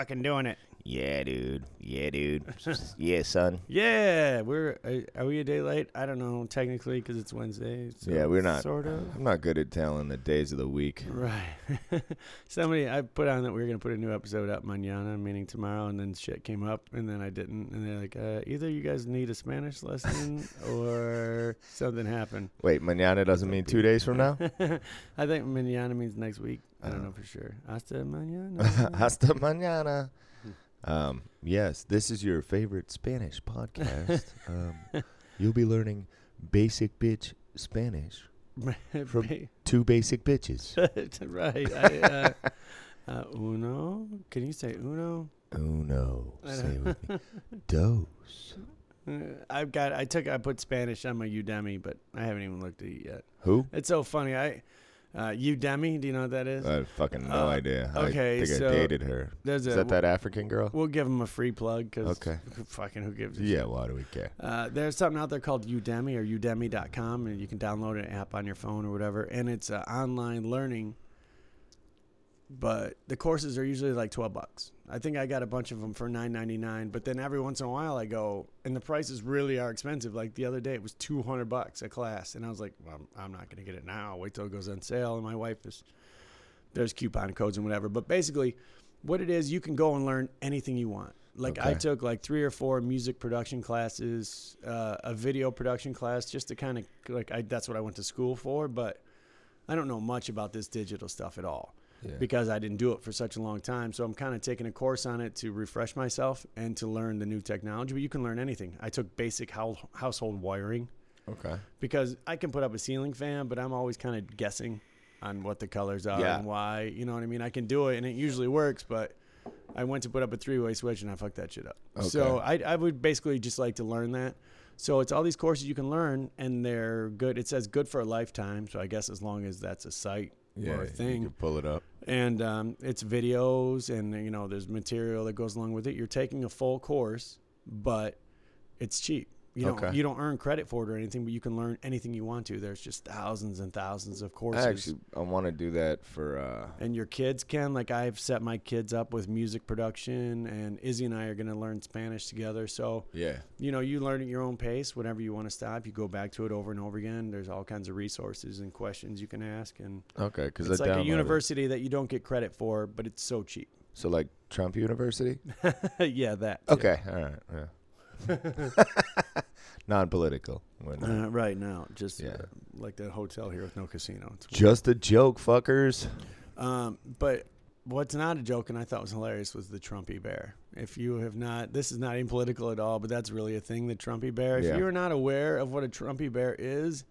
fucking doing it. Yeah, dude. Yeah, dude. yeah, son. Yeah, we're. Are, are we a day late? I don't know technically because it's Wednesday. so Yeah, we're not. Sort of. I'm not good at telling the days of the week. Right. Somebody, I put on that we were going to put a new episode up mañana, meaning tomorrow, and then shit came up, and then I didn't. And they're like, uh, either you guys need a Spanish lesson or something happened. Wait, mañana doesn't mean two days from now? I think mañana means next week. I don't Oh. know for sure. Hasta mañana. Hasta mañana. Um, yes, this is your favorite Spanish podcast. um, you'll be learning basic bitch Spanish. From- Two basic bitches. right. I, uh, uh, uno. Can you say uno? Uno. Say it with me. Dos. Uh, I've got. I took. I put Spanish on my Udemy, but I haven't even looked at it yet. Who? It's so funny. I uh, Udemy. Do you know what that is? I have fucking no Uh, idea. okay, I think so I dated her. There's Is a. that that African girl? We'll give them a free plug because Okay. fucking who gives a Yeah, shit. why do we care? Uh, there's something out there called Udemy or Udemy.com, and you can download an app on your phone or whatever, and it's uh, online learning. But the courses are usually like twelve bucks. I think I got a bunch of them for nine ninety nine. But then every once in a while I go, and the prices really are expensive. Like the other day, it was two hundred bucks a class, and I was like, well, I'm, not gonna get it now. Wait till it goes on sale. And my wife is there's coupon codes and whatever. But basically, what it is, you can go and learn anything you want. Like I took like three or four music production classes, uh, a video production class, just to kind of like I, that's what I went to school for. But I don't know much about this digital stuff at all Yeah. because I didn't do it for such a long time. So I'm kind of taking a course on it to refresh myself and to learn the new technology. But you can learn anything. I took basic hou- household wiring Okay. because I can put up a ceiling fan, but I'm always kind of guessing on what the colors are Yeah. and why. You know what I mean? I can do it and it usually works, but I went to put up a three way switch and I fucked that shit up. So I, I would basically just like to learn that. So it's all these courses you can learn and they're good. It says good for a lifetime. So I guess as long as that's a site Yeah, or a thing. you can pull it up. and um, it's videos and you know there's material that goes along with it. You're taking a full course, but it's cheap. You don't Okay. you don't earn credit for it or anything, but you can learn anything you want to. There's just thousands and thousands of courses. I actually I want to do that for uh and your kids can like I've set my kids up with music production, and Izzy and I are going to learn Spanish together. So yeah. you know you learn at your own pace. Whenever you want to stop, you go back to it over and over again. There's all kinds of resources and questions you can ask, and Okay, cuz it's like a university that you don't get credit for, but it's so cheap. So like Trump University? yeah, that. too. Okay, all right. Yeah. Non-political. Not. Uh, right now, just Yeah. uh, like the hotel here with no casino. It's Just a joke, fuckers. Um, but what's not a joke, and I thought was hilarious, was the Trumpy bear. If you have not, this is not even political at all, but that's really a thing, the Trumpy bear. If Yeah. you're not aware of what a Trumpy bear is,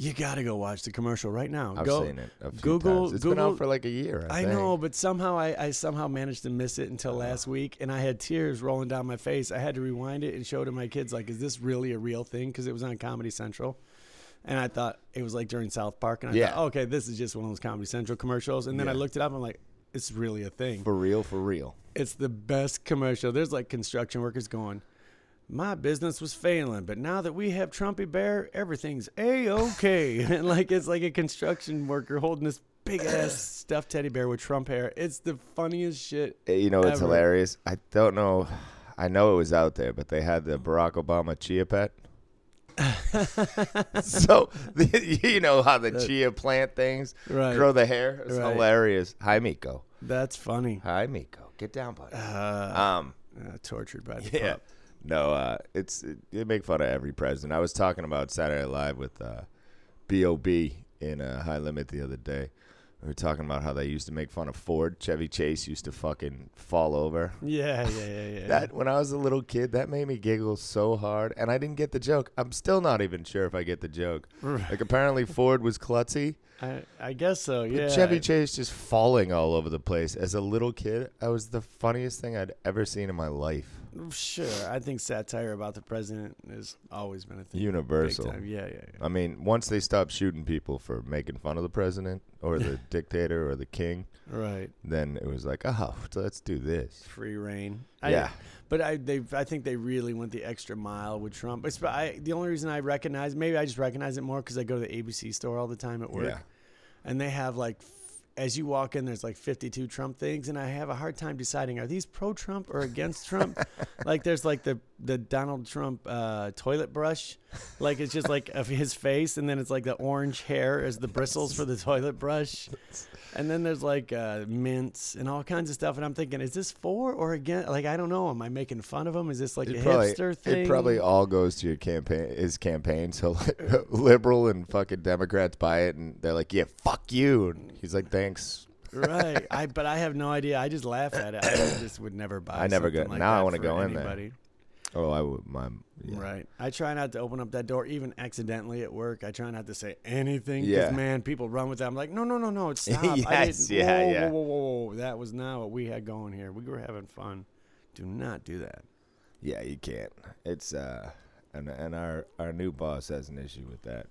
you got to go watch the commercial right now. I've go. seen it a few Google- times. It's been out for like a year. I, I know, but somehow I, I somehow managed to miss it until last uh. week, and I had tears rolling down my face. I had to rewind it and show it to my kids, like, is this really a real thing? Because it was on Comedy Central, and I thought it was like during South Park, and I Yeah. thought, okay, this is just one of those Comedy Central commercials. And then I looked it up, and I'm like, it's really a thing. For real, for real. It's the best commercial. There's like construction workers going, my business was failing, but now that we have Trumpy Bear, everything's a okay. and like it's like a construction worker holding this big ass stuffed teddy bear with Trump hair. It's the funniest shit. Eh, You know, it's Ever. hilarious. I don't know. I know it was out there, but they had the Barack Obama chia pet. so the, you know how the That- chia plant things Right. grow the hair. It's Right. hilarious. Hi, Miko. That's funny. Hi, Miko. Get down, buddy. Uh, Um, uh, tortured by the yeah. pup. No, uh, it's they make fun of every president. I was talking about Saturday Night Live with uh, B.O.B. in uh, High Limit the other day. We were talking about how they used to make fun of Ford. Chevy Chase used to fucking fall over. Yeah, yeah, yeah, yeah. That when I was a little kid, that made me giggle so hard, and I didn't get the joke. I'm still not even sure if I get the joke. Like apparently Ford was klutzy. I, I guess so. Yeah. Chevy Chase just falling all over the place. As a little kid, that was the funniest thing I'd ever seen in my life. Sure. I think satire about the president has always been a thing. Universal. Yeah, yeah, yeah. I mean, once they stop shooting people for making fun of the president or the dictator or the king, Right. then it was like, oh, let's do this. Free reign. I, yeah. But I they I think they really went the extra mile with Trump. It's, I, the only reason I recognize maybe I just recognize it more because I go to the ABC store all the time at work, Yeah. and they have like as you walk in, there's like 52 Trump things, and I have a hard time deciding are these pro Trump or against Trump. like there's like the the Donald Trump uh, toilet brush, like it's just like of his face, and then it's like the orange hair as the bristles for the toilet brush, and then there's like uh, mints and all kinds of stuff. And I'm thinking, is this for or against? Like I don't know. Am I making fun of him? Is this like It a probably, hipster thing? it probably all goes to your campaign, his campaign. So like, liberal and fucking Democrats buy it, and they're like, "Yeah, fuck you." And he's like, "Thanks." right. I but I have no idea. I just laugh at it. I just would never buy. It. I never go- Like now I that wanna go in there. Oh, I would. My yeah. Right. I try not to open up that door, even accidentally at work. I try not to say anything. Yeah. man, people run with that. I'm like, no, no, no, no. It's stop. Yes, yeah, whoa, yeah. Whoa, whoa, whoa, whoa. That was not what we had going here. We were having fun. Do not do that. Yeah, you can't. It's uh, and and our our new boss has an issue with that.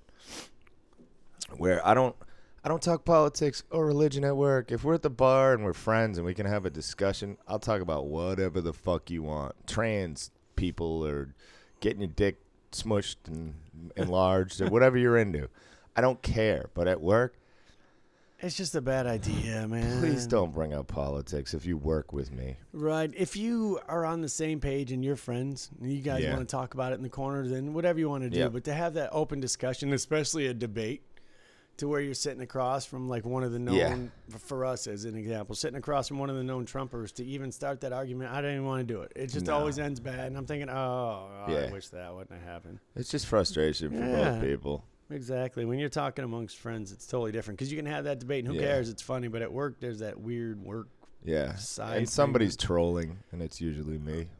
Where I don't, I don't talk politics or religion at work. If we're at the bar and we're friends and we can have a discussion, I'll talk about whatever the fuck you want. Trans people or getting your dick smushed and enlarged or whatever you're into. I don't care. But at work, It's just a bad idea, man. please don't bring up politics if you work with me. Right. If you are on the same page and you're friends, and you guys Yeah. want to talk about it in the corner, then whatever you want to do. But to have that open discussion, especially a debate, to where you're sitting across from like one of the known, Yeah. for us as an example, sitting across from one of the known Trumpers to even start that argument, I don't even want to do it. It just No. always ends bad. And I'm thinking, oh, I Yeah. wish that wouldn't have happened. It's just frustration for Yeah. both people. Exactly. When you're talking amongst friends, it's totally different because you can have that debate and who cares? It's funny. But at work, there's that weird work Yeah. side And somebody's trolling, and it's usually me.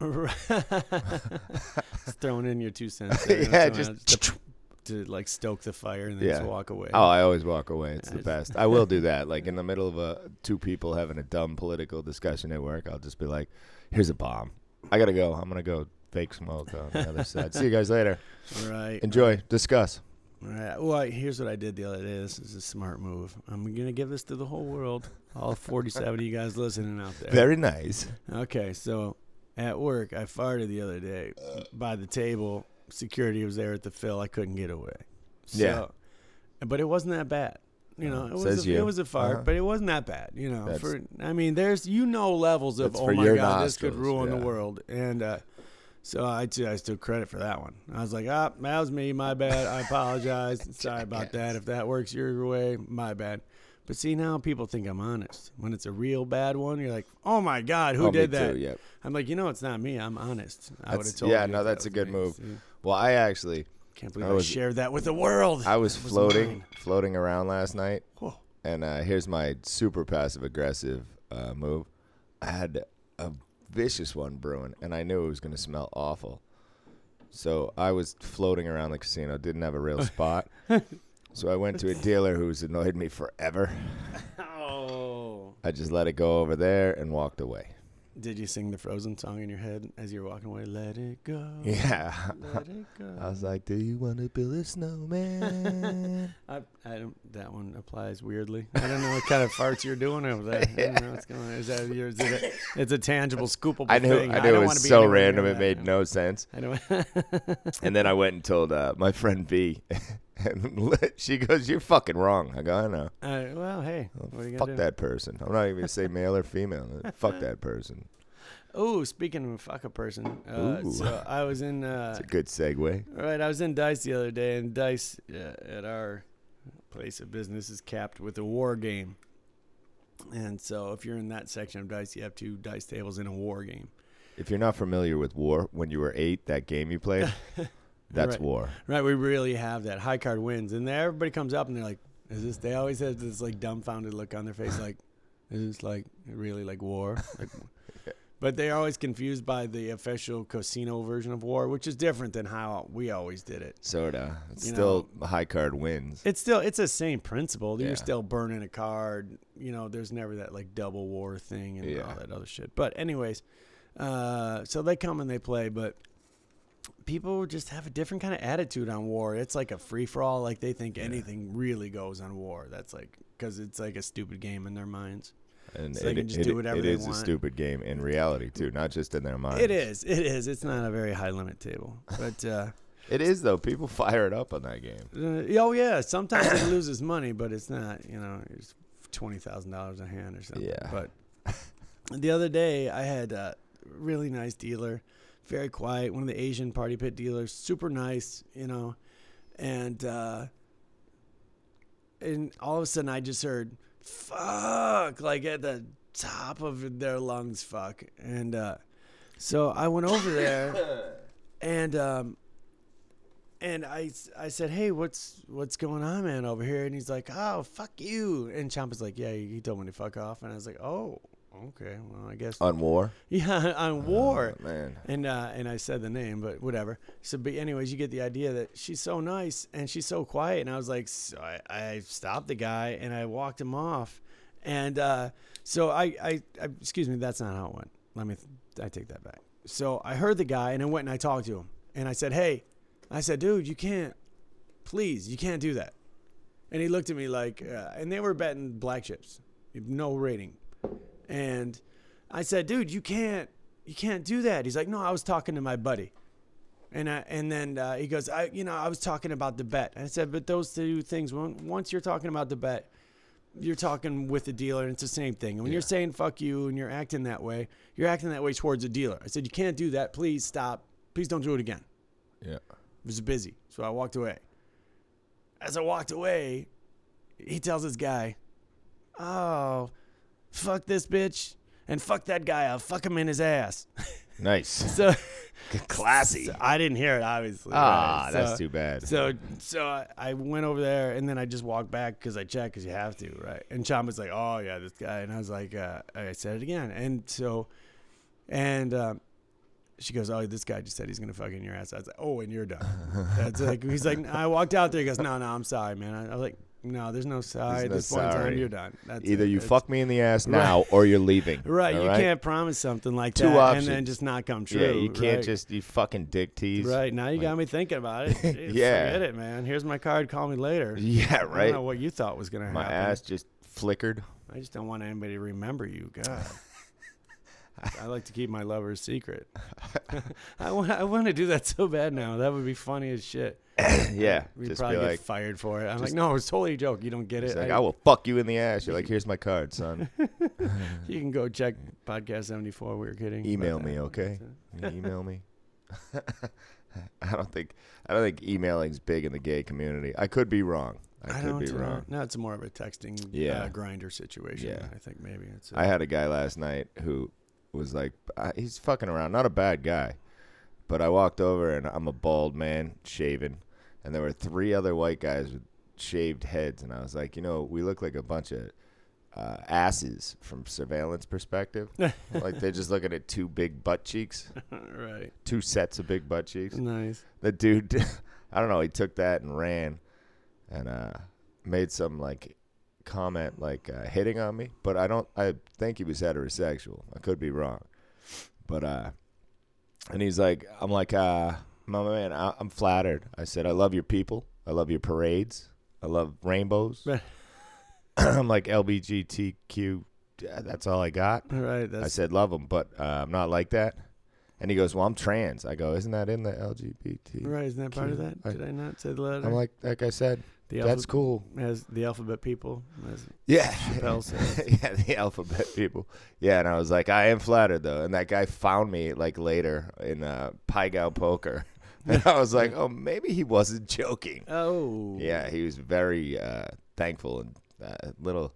just throwing in your two cents. yeah, just. All right, to, like stoke the fire and then just walk away. Oh, I always walk away. It's I the just- best. I will do that. Like in the middle of a two people having a dumb political discussion at work, I'll just be like, "Here's a bomb. I gotta go. I'm gonna go fake smoke on the other side. See you guys later. right. Enjoy. Discuss." Right. Well, here's what I did the other day. This is a smart move. I'm gonna give this to the whole world, all 47 of you guys listening out there. Very nice. Okay, so at work, I farted the other day by the table. Security was there at the fill. I couldn't get away. So, Yeah. but it wasn't that bad. You know, it was says a, you. it was a fart, Uh-huh. but it wasn't that bad. You know, That's- for I mean, there's you know levels of That's oh for my your god, this could nostrils, ruin yeah. the world, and uh, so I t- I took credit for that one. I was like, ah, that was me, my bad. I apologize. Sorry about that. If that works your way, my bad. But see, now people think I'm honest. When it's a real bad one, you're like, oh my god, who Oh, me did that? Too, yep. I'm like, you know, it's not me. I'm honest. I would have That's- told yeah, you. no, if that's that a good me. move. See? Well, I actually, Can't believe I I, was- shared that with the world. I was was floating, mine. floating around last night, Whoa. and uh, here's my super passive aggressive uh, move. I had a vicious one brewing, and I knew it was going to smell awful. So I was floating around the casino, didn't have a real spot. so I went to a dealer who's annoyed me forever. Oh. I just let it go over there and walked away. Did you sing the Frozen song in your head as you were walking away? Let it go. Yeah. Let it go. I was like, "Do you want to build a snowman?" I, I don't, that one applies weirdly. I don't know what kind of farts you're doing over there. I don't know what's going on. Is that your, is it a, it's a tangible, scoopable I knew. thing. I knew don't it was so random; it made no sense. I don't. And then I went and told uh, my friend V, and she goes, "You're fucking wrong." I go, "I know." Uh, well, hey, Well, what are you fuck that person. I'm not even gonna say male or female. fuck that person. Oh, speaking of fuck a person, uh, so I was in. Uh, It's a good segue. Right, I was in Dice the other day, and Dice uh, at our place of business is capped with a war game. And so, if you're in that section of Dice, you have two dice tables in a war game. If you're not familiar with War, when you were eight, that game you played, that's Right. War. Right, we really have that. High card wins, and then everybody comes up and they're like, "Is this?" They always have this like dumbfounded look on their face, like, "Is this like really like war?" Like, but they're always confused by the official casino version of war, which is different than how we always did it. Sorta. It's You still high card wins. It's still it's the same principle. Yeah. You're still burning a card. You know, there's never that like double war thing and Yeah. all that other shit. But anyways, uh, so they come and they play, but people just have a different kind of attitude on war. It's like a free for all. Like they think Yeah. anything really goes on war. That's like because it's like a stupid game in their minds. And So they can just it- do whatever it they is a stupid game in reality too, not just in their minds. It is. It is. It's not a very high limit table, but. uh It is though. People fire it up on that game. Uh, oh yeah, sometimes it loses money, but it's not. You know, it's twenty thousand dollars a hand or something. Yeah. But the other day, I had a really nice dealer, very quiet, one of the Asian party pit dealers, super nice, you know, and uh, and all of a sudden, I just heard "fuck" like at the top of their lungs, "fuck," and uh, so I went over there, and um, and I, I said, hey, what's what's going on, man, over here? And he's like, oh, fuck you. And Champa's like, yeah, he told me to fuck off. And I was like, oh, okay, well, I guess, On war. yeah, on war. Oh, man. And uh, and I said the name, but whatever. So, but anyways, you get the idea that she's so nice and she's so quiet. And I was like, so I, I stopped the guy and I walked him off. And uh, so I, I, I, excuse me, that's not how it went. Let me, I take that back. So I heard the guy and I went and I talked to him and I said, hey, I said, dude, you can't, please, you can't do that. And he looked at me like, uh, and they were betting black chips, no rating. And I said, dude, you can't, you can't do that. He's like, no, I was talking to my buddy. And I, and then uh, he goes, I, you know, I was talking about the bet. I said, but those two things, once you're talking about the bet, you're talking with the dealer, and it's the same thing. And when you're saying fuck you and you're acting that way, you're acting that way towards the dealer. I said, you can't do that. Please stop. Please don't do it again. Yeah. It was busy, so I walked away. As I walked away, he tells this guy, "Oh, fuck this bitch and fuck that guy. I'll fuck him in his ass." Nice. so, Classy. so I didn't hear it, obviously. ah, right? that's too bad. So, so I- I went over there, and then I just walked back because I checked because you have to, right? And Chom was like, "Oh yeah, this guy," and I was like, uh, "I said it again," and so, and um, she goes, "Oh, this guy just said he's gonna fuck in your ass." I was like, "Oh, and you're done." That's like he's like, I walked out there. He goes, "No, no, I'm sorry, man." I, I was like, "No, there's no sorry. There's At no this point in time, you're done. That's Either it. you fuck me in the ass now or you're leaving. Right, all you can't promise something like Two that and options. then just not come true. Yeah, you can't right? just you fucking dick tease. Right now, you got me thinking about it. Jeez, Yeah. forget it, man. Here's my card. Call me later. Yeah, right. I don't right. know what you thought was gonna happen. My happen. ass just flickered. I just don't want anybody to remember you. God. I like to keep my lovers secret. I want. I want to do that so bad now. That would be funny as shit. yeah, We'd just probably be get like, fired for it. I'm like, just- no, it's totally a joke. You don't get it's it. like, I- will fuck you in the ass. You're like, here's my card, son. you can go check podcast 74. We were kidding. Email me, uh, okay? uh, email me. I don't think I don't think emailing's big in the gay community. I could be wrong. I, I could don't. be uh, wrong. No, it's more of a texting Yeah. uh, Grindr situation. Yeah. I think maybe it's. I had a guy last night who was like, he's fucking around. Not a bad guy, but I walked over and I'm a bald man, shaven, and there were three other white guys with shaved heads, and I was like, you know, we look like a bunch of uh, asses from surveillance perspective. like they're just looking at two big butt cheeks, right. two sets of big butt cheeks. Nice. The dude, I don't know, he took that and ran, and uh, made some like comment like uh, hitting on me, but I don't. I think he was heterosexual. I could be wrong, but uh, and he's like, I'm like, uh, my man, I, I'm flattered. I said, I love your people. I love your parades. I love rainbows. I'm like LBGTQ. That's all I got. Right. That's I said love them, but uh, I'm not like that. And he goes, well, I'm trans. I go, isn't that in the LGBT? right. Isn't that part of that? Did I not say the letter? I'm like, like I said, the that's alpha- cool. As the alphabet people. Yeah. Chappelle says. yeah, the alphabet people. Yeah, and I was like, I am flattered though. And that guy found me like later in uh, Pai Gow Poker. And I was like, oh, maybe he wasn't joking. oh. Yeah, he was very uh, thankful and uh, little.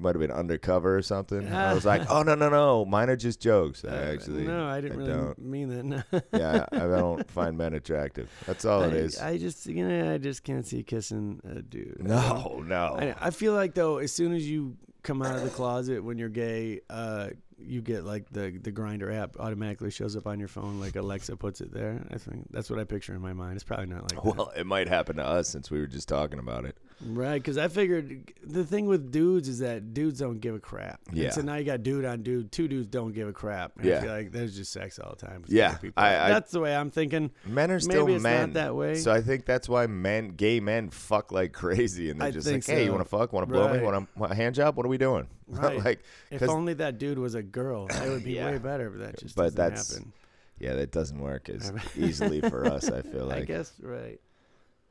He might have been undercover or something. I was like, oh no no no, mine are just jokes. I Uh, actually, no, I didn't I really don't. mean that. No. yeah, I don't find men attractive. That's all it I, is. I just, you know, I just can't see kissing a dude. I no, no. I, I feel like though, as soon as you come out of the closet when you're gay, uh, you get like the the Grindr app automatically shows up on your phone, like Alexa puts it there. I think that's what I picture in my mind. It's probably not like that. well, it might happen to us since we were just talking about it. Right, because I figured the thing with dudes is that dudes don't give a crap. And Yeah. so now you got dude on dude. Two dudes don't give a crap. And Yeah. Like there's just sex all the time. with Yeah. I- I- that's the way I'm thinking. Men are still Maybe it's men. not that way. So I think that's why men, gay men, fuck like crazy, and they're I just like, "Hey, you want to fuck? Want to blow me? Right. Want a hand job? What are we doing?" Right. like, if only that dude was a girl, it would be Yeah. way better. But that just But doesn't that's- happen. yeah, that doesn't work as easily for us. I feel like. I guess right.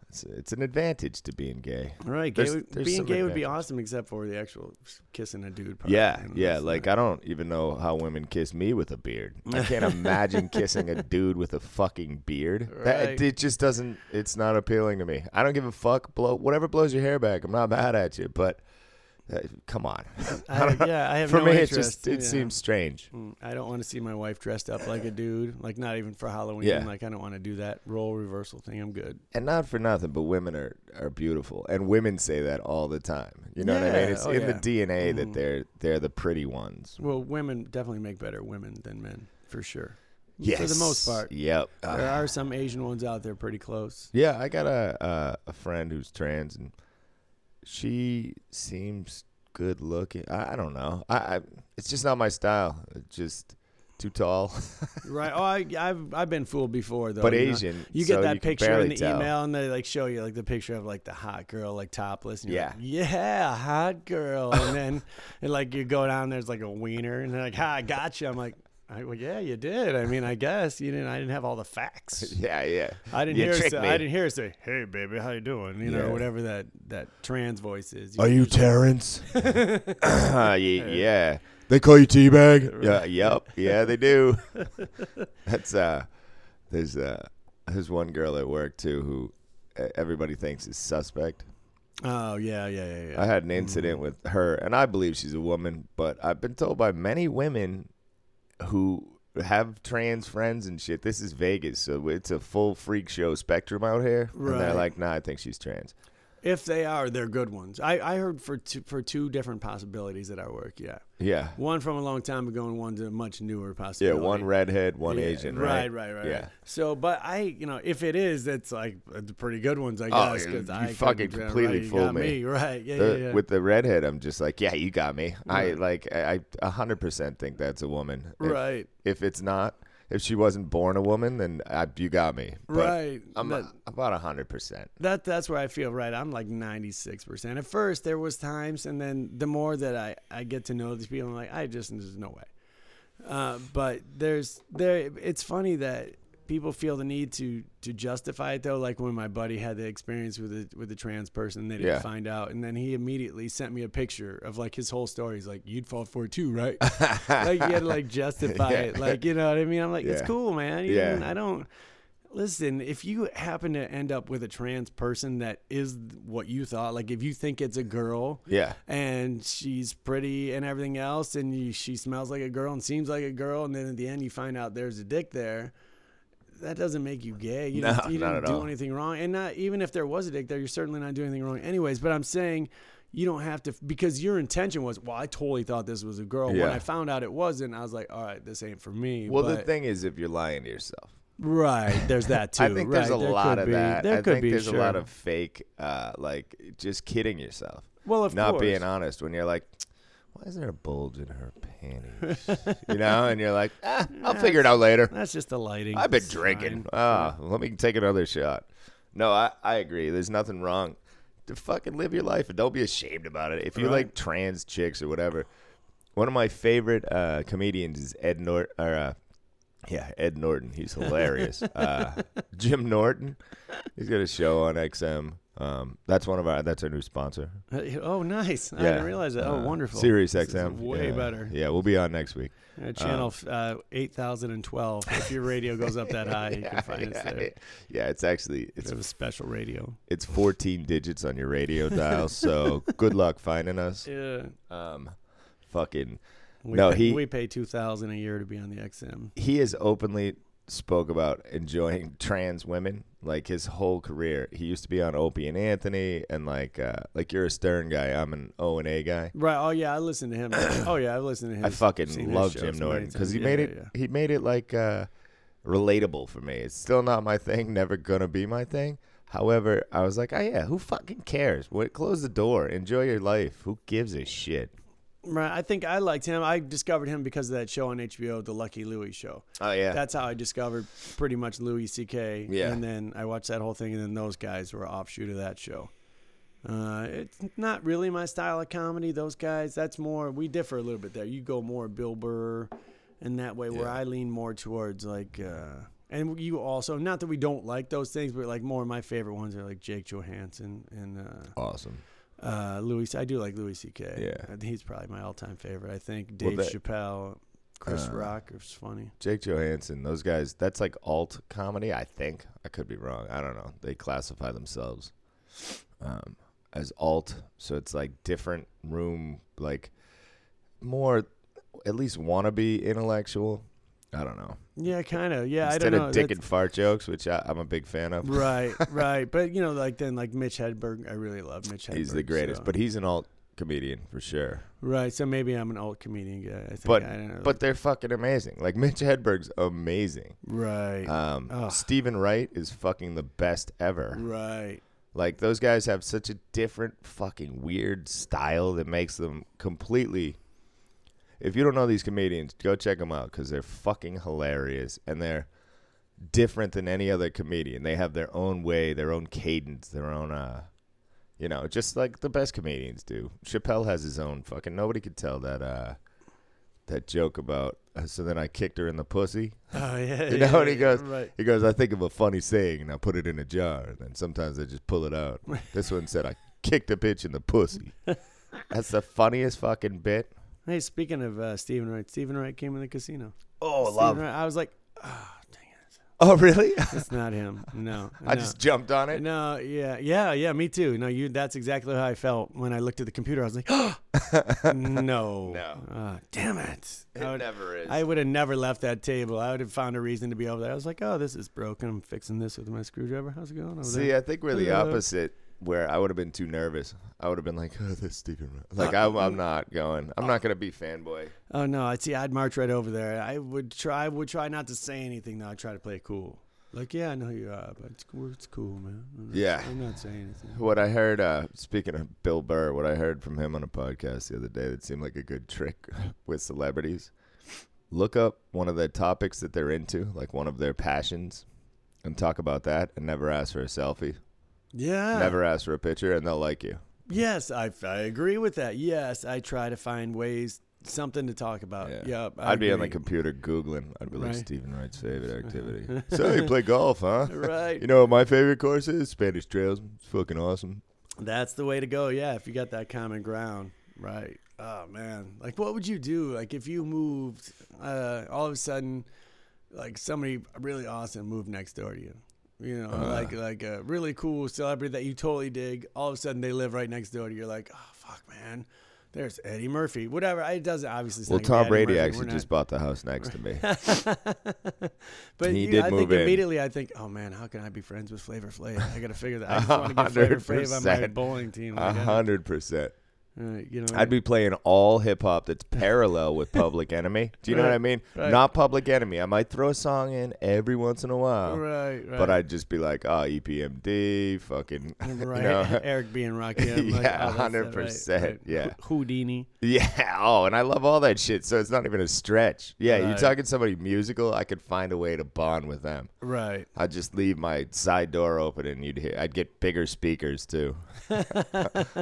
It's, it's an advantage to being gay. Right, gay There's- there's being gay would be awesome, except for the actual kissing a dude. Part, Yeah, yeah. Like not- I don't even know how women kiss me with a beard. I can't imagine kissing a dude with a fucking beard. That, Right. it just doesn't. It's not appealing to me. I don't give a fuck. Blow whatever blows your hair back. I'm not mad at you, but uh, come on. I, yeah, I have For no me, it interest. just it yeah. seems strange. Mm, I don't want to see my wife dressed up like a dude. Like not even for Halloween. Yeah. Like I don't want to do that role reversal thing. I'm good. And not for nothing, but women are, are beautiful, and women say that all the time. You know what I mean? It's oh, in yeah. the DNA that Mhm. they're they're the pretty ones. Well, women definitely make better women than men for sure. Yes, For the most part. Yep. There Ah. are some Asian ones out there pretty close. Yeah, I got a uh, a friend who's trans, and she seems good looking. I, I don't know. I, I it's just not my style. It's just too tall, right. Oh, I, I've I've been fooled before though. but you know? Asian. You get so that you picture in the tell. email, and they like show you like the picture of like the hot girl, like topless. And Yeah. like, yeah, hot girl. And then and like you go down, there's like a wiener, and they're like, "Ha, I got you." I'm like, I, "Well, yeah, you did. I mean, I guess you didn't. I didn't have all the facts. Yeah, yeah. I didn't You hear. Her say, me. I didn't hear her say, "Hey, baby, how you doing?" You know, whatever that that trans voice is. Are you usually- Terrence? yeah, yeah. They call you Teabag. Yeah, yep. Yeah, they do. That's uh, there's uh, there's one girl at work too who uh, everybody thinks is suspect. Oh yeah, yeah, yeah. yeah. I had an incident with her, and I believe she's a woman, but I've been told by many women who have trans friends and shit. This is Vegas, so it's a full freak show spectrum out here. Right. And they're like, "Nah, I think she's trans." If they are, they're good ones. I, I heard for two, for two different possibilities at our work. Yeah, Yeah, one from a long time ago, and one's a much newer possibility. yeah. One redhead, one Yeah, Asian. Right, Right, right, right. Yeah. right. So, but I, you know, if it is, it's like uh, pretty good ones, I Oh, guess. 'cause you I fucking couldn't- completely right, fooled got me. Right? Yeah, The- yeah, yeah. With the redhead, I'm just like, yeah, you got me. I Right. like, I hundred percent think that's a woman. If- right, If, it's not, if she wasn't born a woman, then I, you got me. But right. I'm that, about a hundred percent. that that's where I feel right. I'm like 96 percent. At first, there was times, and then the more that I I get to know these people, I'm like, I just there's no way. Uh, but there's there. It's funny that people feel the need to to justify it though. Like when my buddy had the experience with a with a trans person, they didn't Yeah. find out, and then he immediately sent me a picture of like his whole story. He's like, "You'd fall for it too, right?" like you had to like justify Yeah. it. Like you know what I mean? I'm like, it's cool, man. You Yeah. know, I don't. Listen, if you happen to end up with a trans person that is what you thought, like if you think it's a girl Yeah. and she's pretty and everything else, and you, she smells like a girl and seems like a girl, and then at the end you find out there's a dick there, that doesn't make you gay. You No, didn't, you didn't do all. anything wrong, and not even if there was a dick there, you're certainly not doing anything wrong, anyways. But I'm saying. You don't have to because your intention was, well, I totally thought this was a girl. When I found out it wasn't, I was like, all right, this ain't for me. Well, the thing is, if you're lying to yourself, Right. There's that too. I think right. there's a there lot of be. that. There I could think be. there's sure. a lot of fake, uh, like just kidding yourself, well, of course. not course. being honest when you're like, why is there a bulge in her panties? you know, and you're like, ah, I'll figure it out later. That's just the lighting. I've been It's drinking. fine. Ah, let me take another shot. No, I, I agree. There's nothing wrong. To fucking live your life and don't be ashamed about it. If you Right. like trans chicks or whatever, one of my favorite uh, comedians is Ed Norton. Or uh, yeah, Ed Norton. He's hilarious. uh, Jim Norton. He's got a show on XM. Um, that's one of our. That's our new sponsor. Oh, nice. I Yeah, didn't realize that. Oh, uh, wonderful. Sirius XM. way yeah. better. Yeah, we'll be on next week. Uh, channel uh, 8012. If your radio goes up that high, you can find us yeah, there. yeah, it's actually it's a special radio. it's 14 digits on your radio dial. So good luck finding us. Yeah. Um, fucking. We No, pay, he- we pay 2000 a year to be on the XM. He has openly spoke about enjoying trans women. Like his whole career, he used to be on Opie and Anthony, and like uh, like you're a Stern guy. I'm an O and A guy. Right. Oh, yeah. I listened to him. oh, yeah. I listened to him. I fucking love Jim Norton because he made it. He made it like uh, relatable for me. It's still not my thing. Never gonna be my thing. However, I was like, oh yeah, who fucking cares? What? Close the door. Enjoy your life. Who gives a shit? Right. I think I liked him. I discovered him because of that show on HBO, The Lucky Louie Show. Oh yeah. That's how I discovered pretty much Louis C.K. Yeah. And then I watched that whole thing, and then those guys were offshoot of that show. Uh, it's not really my style of comedy. Those guys, that's more. We differ a little bit there. You go more Bill Burr, and that way. Where I lean more towards like uh, And you also, not that we don't like those things, but like more of my favorite ones are like Jake Johannsen and uh, Awesome. Uh, Louis. I do like Louis C.K. Yeah. He's probably my all-time favorite. I think Well, Dave that- Chappelle, Chris Uh, Rock is funny. Jake Johannsen, those guys, that's like alt comedy, I think. I could be wrong. I don't know. They classify themselves um, as alt. So it's like different room, like more, at least wannabe intellectual. I don't know. Yeah, kind of. Yeah, Instead I don't know. of dick That's- and fart jokes, which I, I'm a big fan of. right, right. But you know, like then like Mitch Hedberg, I really love Mitch Hedberg. He's the greatest, so- but he's an alt comedian for sure. right. So maybe I'm an alt comedian guy. I think. But- I don't know. But they're fucking amazing. Like Mitch Hedberg's amazing. right, Um, Ugh. Steven Wright is fucking the best ever. right. Like those guys have such a different fucking weird style that makes them completely. If you don't know these comedians, go check them out because they're fucking hilarious and they're different than any other comedian. They have their own way, their own cadence, their own uh, you know, just like the best comedians do. Chappelle has his own fucking. Nobody could tell that uh, that joke about. Uh, so then I kicked her in the pussy. Oh yeah. You yeah, know, and he yeah, goes- right. He goes, I think of a funny saying and I put it in a jar. And then sometimes I just pull it out. this one said, I kicked a bitch in the pussy. That's the funniest fucking bit. Hey, speaking of uh, Steven Wright, Steven Wright came in the casino. Oh, Steven Wright, I was like, oh, dang it, Oh, really? it's not him. No, I no. just jumped on it. No, yeah, yeah, yeah, me too. No, you. That's exactly how I felt when I looked at the computer. I was like, no, No. Uh, damn it. It I would, never is. I would have never left that table. I would have found a reason to be over there. I was like, oh, this is broken. I'm fixing this with my screwdriver. How's it going over See, there? I think we're the opposite. Where I would have been too nervous. I would have been like, "Oh, this Steven." Wright." Like I'm, I'm not going. I'm not gonna be fanboy. Oh no, I see. I'd march right over there. I would try. Would try not to say anything though. I'd try to play it cool. Like, yeah, I know you are, but it's cool. It's cool, man. I'm not, Yeah. I'm not saying anything. What I heard, uh, speaking of Bill Burr, what I heard from him on a podcast the other day that seemed like a good trick with celebrities. Look up one of the topics that they're into, like one of their passions, and talk about that, and never ask for a selfie. Yeah. Never ask for a picture, and they'll like you. Yes, I, I agree with that. Yes, I try to find ways, something to talk about. Yeah. Yep. I I'd be on the agree. computer googling. I'd be like, Right. Steven Wright's favorite activity. so you play golf, huh? Right. You know what my favorite course is? Spanish Trails. It's fucking awesome. That's the way to go. Yeah, if you got that common ground. Right. Oh man. Like what would you do? Like if you moved uh all of a sudden like somebody really awesome moved next door to you. You know, Uh. like like a really cool celebrity that you totally dig. All of a sudden they live right next door to you. You're like, oh fuck man. There's Eddie Murphy. Whatever. It doesn't obviously Well, Tom Brady Murphy. actually just bought the house next to me. but He you- did I move think in. immediately I think, oh man, how can I be friends with Flavor Flav? I gotta figure that. I just want to get Flavor Flav on my 100%. bowling team. A hundred percent. Uh, you know, I'd be playing all hip hop that's parallel with Public Enemy. Do you know what I mean? right. Not Public Enemy. I might throw a song in every once in a while, right, right. but I'd just be like, oh, EPMD, fucking, right. you know, Eric B. & Rakim. I'm like, Yeah, oh, 100%, right, right. yeah. Hou- Whodini. Yeah. Oh, and I love all that shit. So it's not even a stretch. Yeah, you're talking somebody musical. I could find a way to bond with them. Right. I'd just leave my side door open, and you'd hear. I'd get bigger speakers too.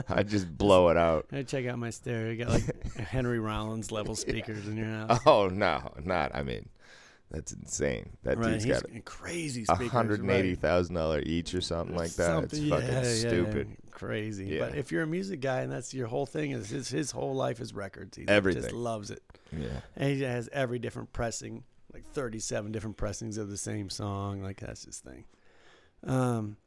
I'd just blow it out. Hey, check out my stereo. You got like Henry Rollins level speakers in your house. Oh no, not. I mean, that's insane. That right. dude's He's got crazy a speakers. hundred and eighty right. thousand dollar each or something like that. it's Something- fucking yeah, yeah, stupid. Yeah. Crazy. Yeah. But if you're a music guy and that's your whole thing is his his whole life is records. He just Everything. loves it. Yeah. And he has every different pressing, like 37 different pressings of the same song. Like that's his thing. Um,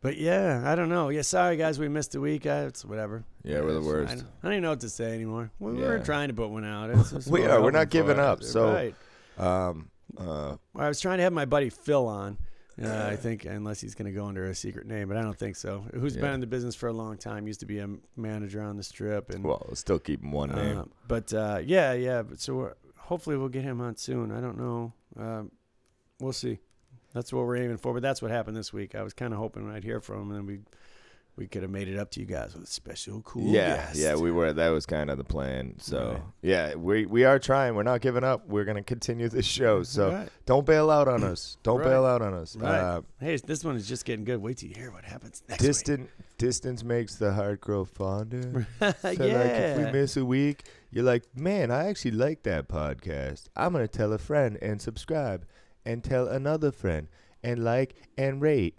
but yeah, I don't know. Yeah, sorry guys, we missed a week. Uh, it's whatever. Yeah, we're the worst. I don't, I don't even know what to say anymore. We were trying to put one out. Just we are. We're not giving up, so- right. Um. Uh. I was trying to have my buddy Phil on. Uh, I think unless he's going to go under a secret name, but I don't think so. Who's been in the business for a long time? Used to be a manager on the strip, and Well, still keeping one name. uh, but uh, yeah, yeah. But so we're, hopefully we'll get him on soon. I don't know. Um, we'll see. That's what we're aiming for. But that's what happened this week. I was kind of hoping I'd hear from him, and then we we could have made it up to you guys with a special cool yeah, yeah, we were. That was kind of the plan. So Right. yeah, we we are trying. We're not giving up. We're gonna continue this show. So Right. don't bail out on us. Don't bail out on us. Right. Uh, Hey, this one is just getting good. Wait till you hear what happens next week. distance makes the heart grow fonder. yeah. So like if we miss a week, you're like, man, I actually like that podcast. I'm gonna tell a friend and subscribe. and tell another friend and like and rate.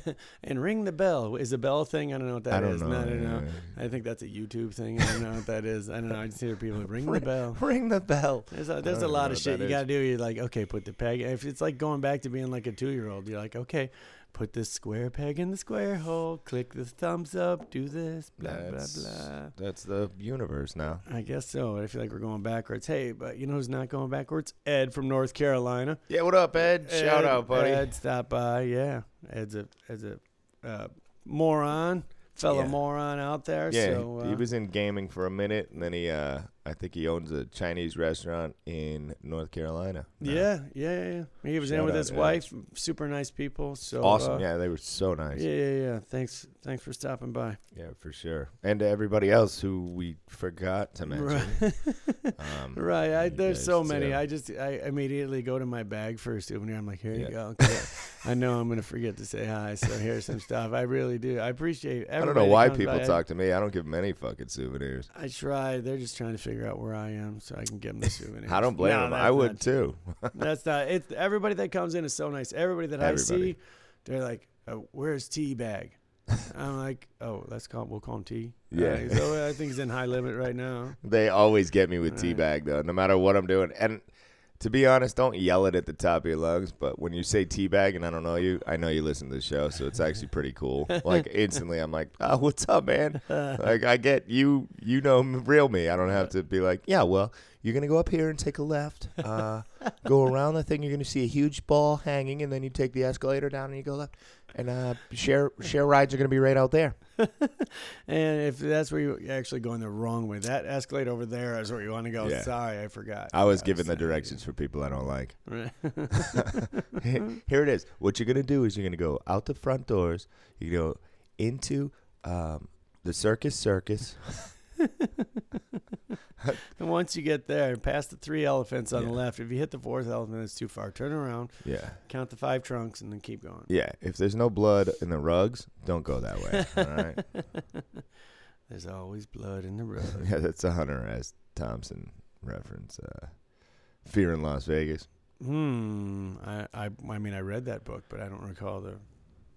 and ring the bell. Is a bell thing? I don't know what that I don't is. know. No, I don't know. I think that's a YouTube thing. I don't know what that is. I don't know. I just hear people ring the bell. Ring the bell. There's a, there's a lot of shit you is. gotta do. You're like, okay, put the peg. If it's like going back to being like a two year old, you're like, okay, put this square peg in the square hole. Click the thumbs up. Do this. Blah That's- blah blah. That's the universe now. I guess so. I feel like we're going backwards. Hey, but you know who's not going backwards? Ed from North Carolina. Yeah, what up, Ed? Shout out, buddy. Ed, stop by. Yeah, Ed's a Ed's a uh, moron, fellow Yeah. moron out there. Yeah, so, uh, he was in gaming for a minute, and then he, uh, I think he owns a Chinese restaurant in North Carolina. Yeah, yeah, yeah. He was in with his Ed. wife. Super nice people. So awesome. uh, yeah, they were so nice. Yeah, yeah, yeah. Thanks, thanks for stopping by. Yeah, for sure. And to everybody else who we forgot to mention. Right, Um, right. I, there's so many. too. I just, I immediately go to my bag for a souvenir. I'm like, here you go. I know I'm gonna forget to say hi, so here's some stuff. I really do. I appreciate. I don't know why people by. talk to me. I don't give them any fucking souvenirs. I try. They're just trying to figure out where I am, so I can give them the souvenirs. I don't blame No, them. I would too. That's not. It's everybody that comes in is so nice. Everybody that I see, they're like, oh, "Where's T bag?" I'm like, "Oh, let's call. We'll call him T." Yeah. So I think he's in high limit right now. They always get me with teabag though, no matter what I'm doing. And to be honest, don't yell it at the top of your lungs. But when you say teabag and I don't know you, I know you listen to the show, so it's actually pretty cool. Like instantly, I'm like, "Oh, what's up, man?" Like I get you. You know real me. I don't have to be like, "Yeah, well, you're gonna go up here and take a left, uh, go around the thing. You're gonna see a huge ball hanging, and then you take the escalator down and you go left." And uh, share share rides are gonna be right out there. And if that's where you're actually going the wrong way, that escalate over there is where you want to go. Yeah. Sorry, I forgot. I was I giving the saying. directions for people I don't like. Right. Here it is. What you're gonna do is you're gonna go out the front doors. You go into um, the circus circus. and once you get there, past the three elephants on the left, if you hit the fourth elephant, it's too far. Turn around, Yeah, count the five trunks, and then keep going. yeah. If there's no blood in the rugs, don't go that way. All right. There's always blood in the rugs. yeah, that's a Hunter S. Thompson reference. Uh, Fear in Las Vegas. Hmm. I, I I mean I read that book, but I don't recall the.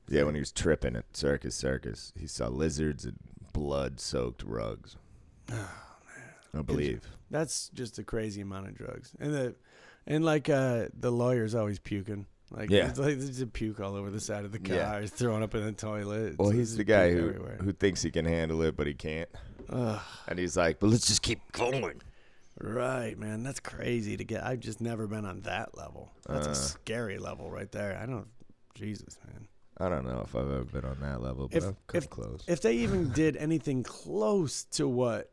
Yeah, when he was tripping at Circus Circus, he saw lizards and blood-soaked rugs. I believe. That's just a crazy amount of drugs, and the, and like uh the lawyer's always puking. Like Yeah. it's like there's a puke all over the side of the car. Yeah. He's throwing up in the toilet. Well, It's- he's the guy who everywhere. who thinks he can handle it, but he can't. Ugh. And he's like, "But let's just keep going." Right, man. That's crazy to get. I've just never been on that level. That's Uh. a scary level right there. I don't. Jesus, man. I don't know if I've ever been on that level, but If- I've come if- close. If they even did anything close to what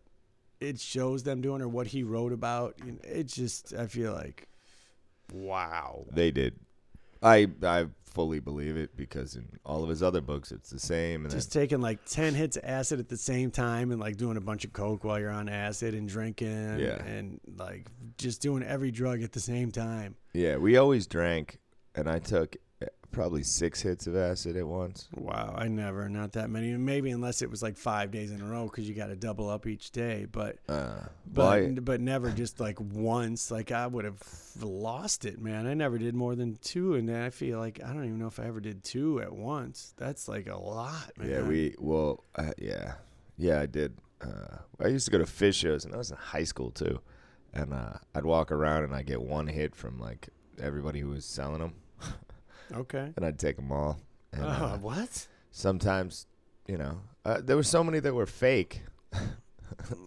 it shows them doing or what he wrote about, you know, it just. I feel like, wow. they did. I I fully believe it because in all of his other books, it's the same. And Just then, taking like ten hits of acid at the same time and like doing a bunch of coke while you're on acid and drinking. Yeah. And like just doing every drug at the same time. yeah, we always drank, and I took probably six hits of acid at once. Wow, I never, not that many. Maybe unless it was like five days in a row because you got to double up each day. But Uh, but I- but never just like once. Like I would have lost it, man. I never did more than two, and I feel like I don't even know if I ever did two at once. That's like a lot, man. yeah, we well, uh, yeah, yeah, I did. Uh, I used to go to Phish shows, and I was in high school too. And uh, I'd walk around, and I'd get one hit from like everybody who was selling them, okay. and I'd take them all. And, Uh, uh, what? sometimes, you know, uh, there were so many that were fake.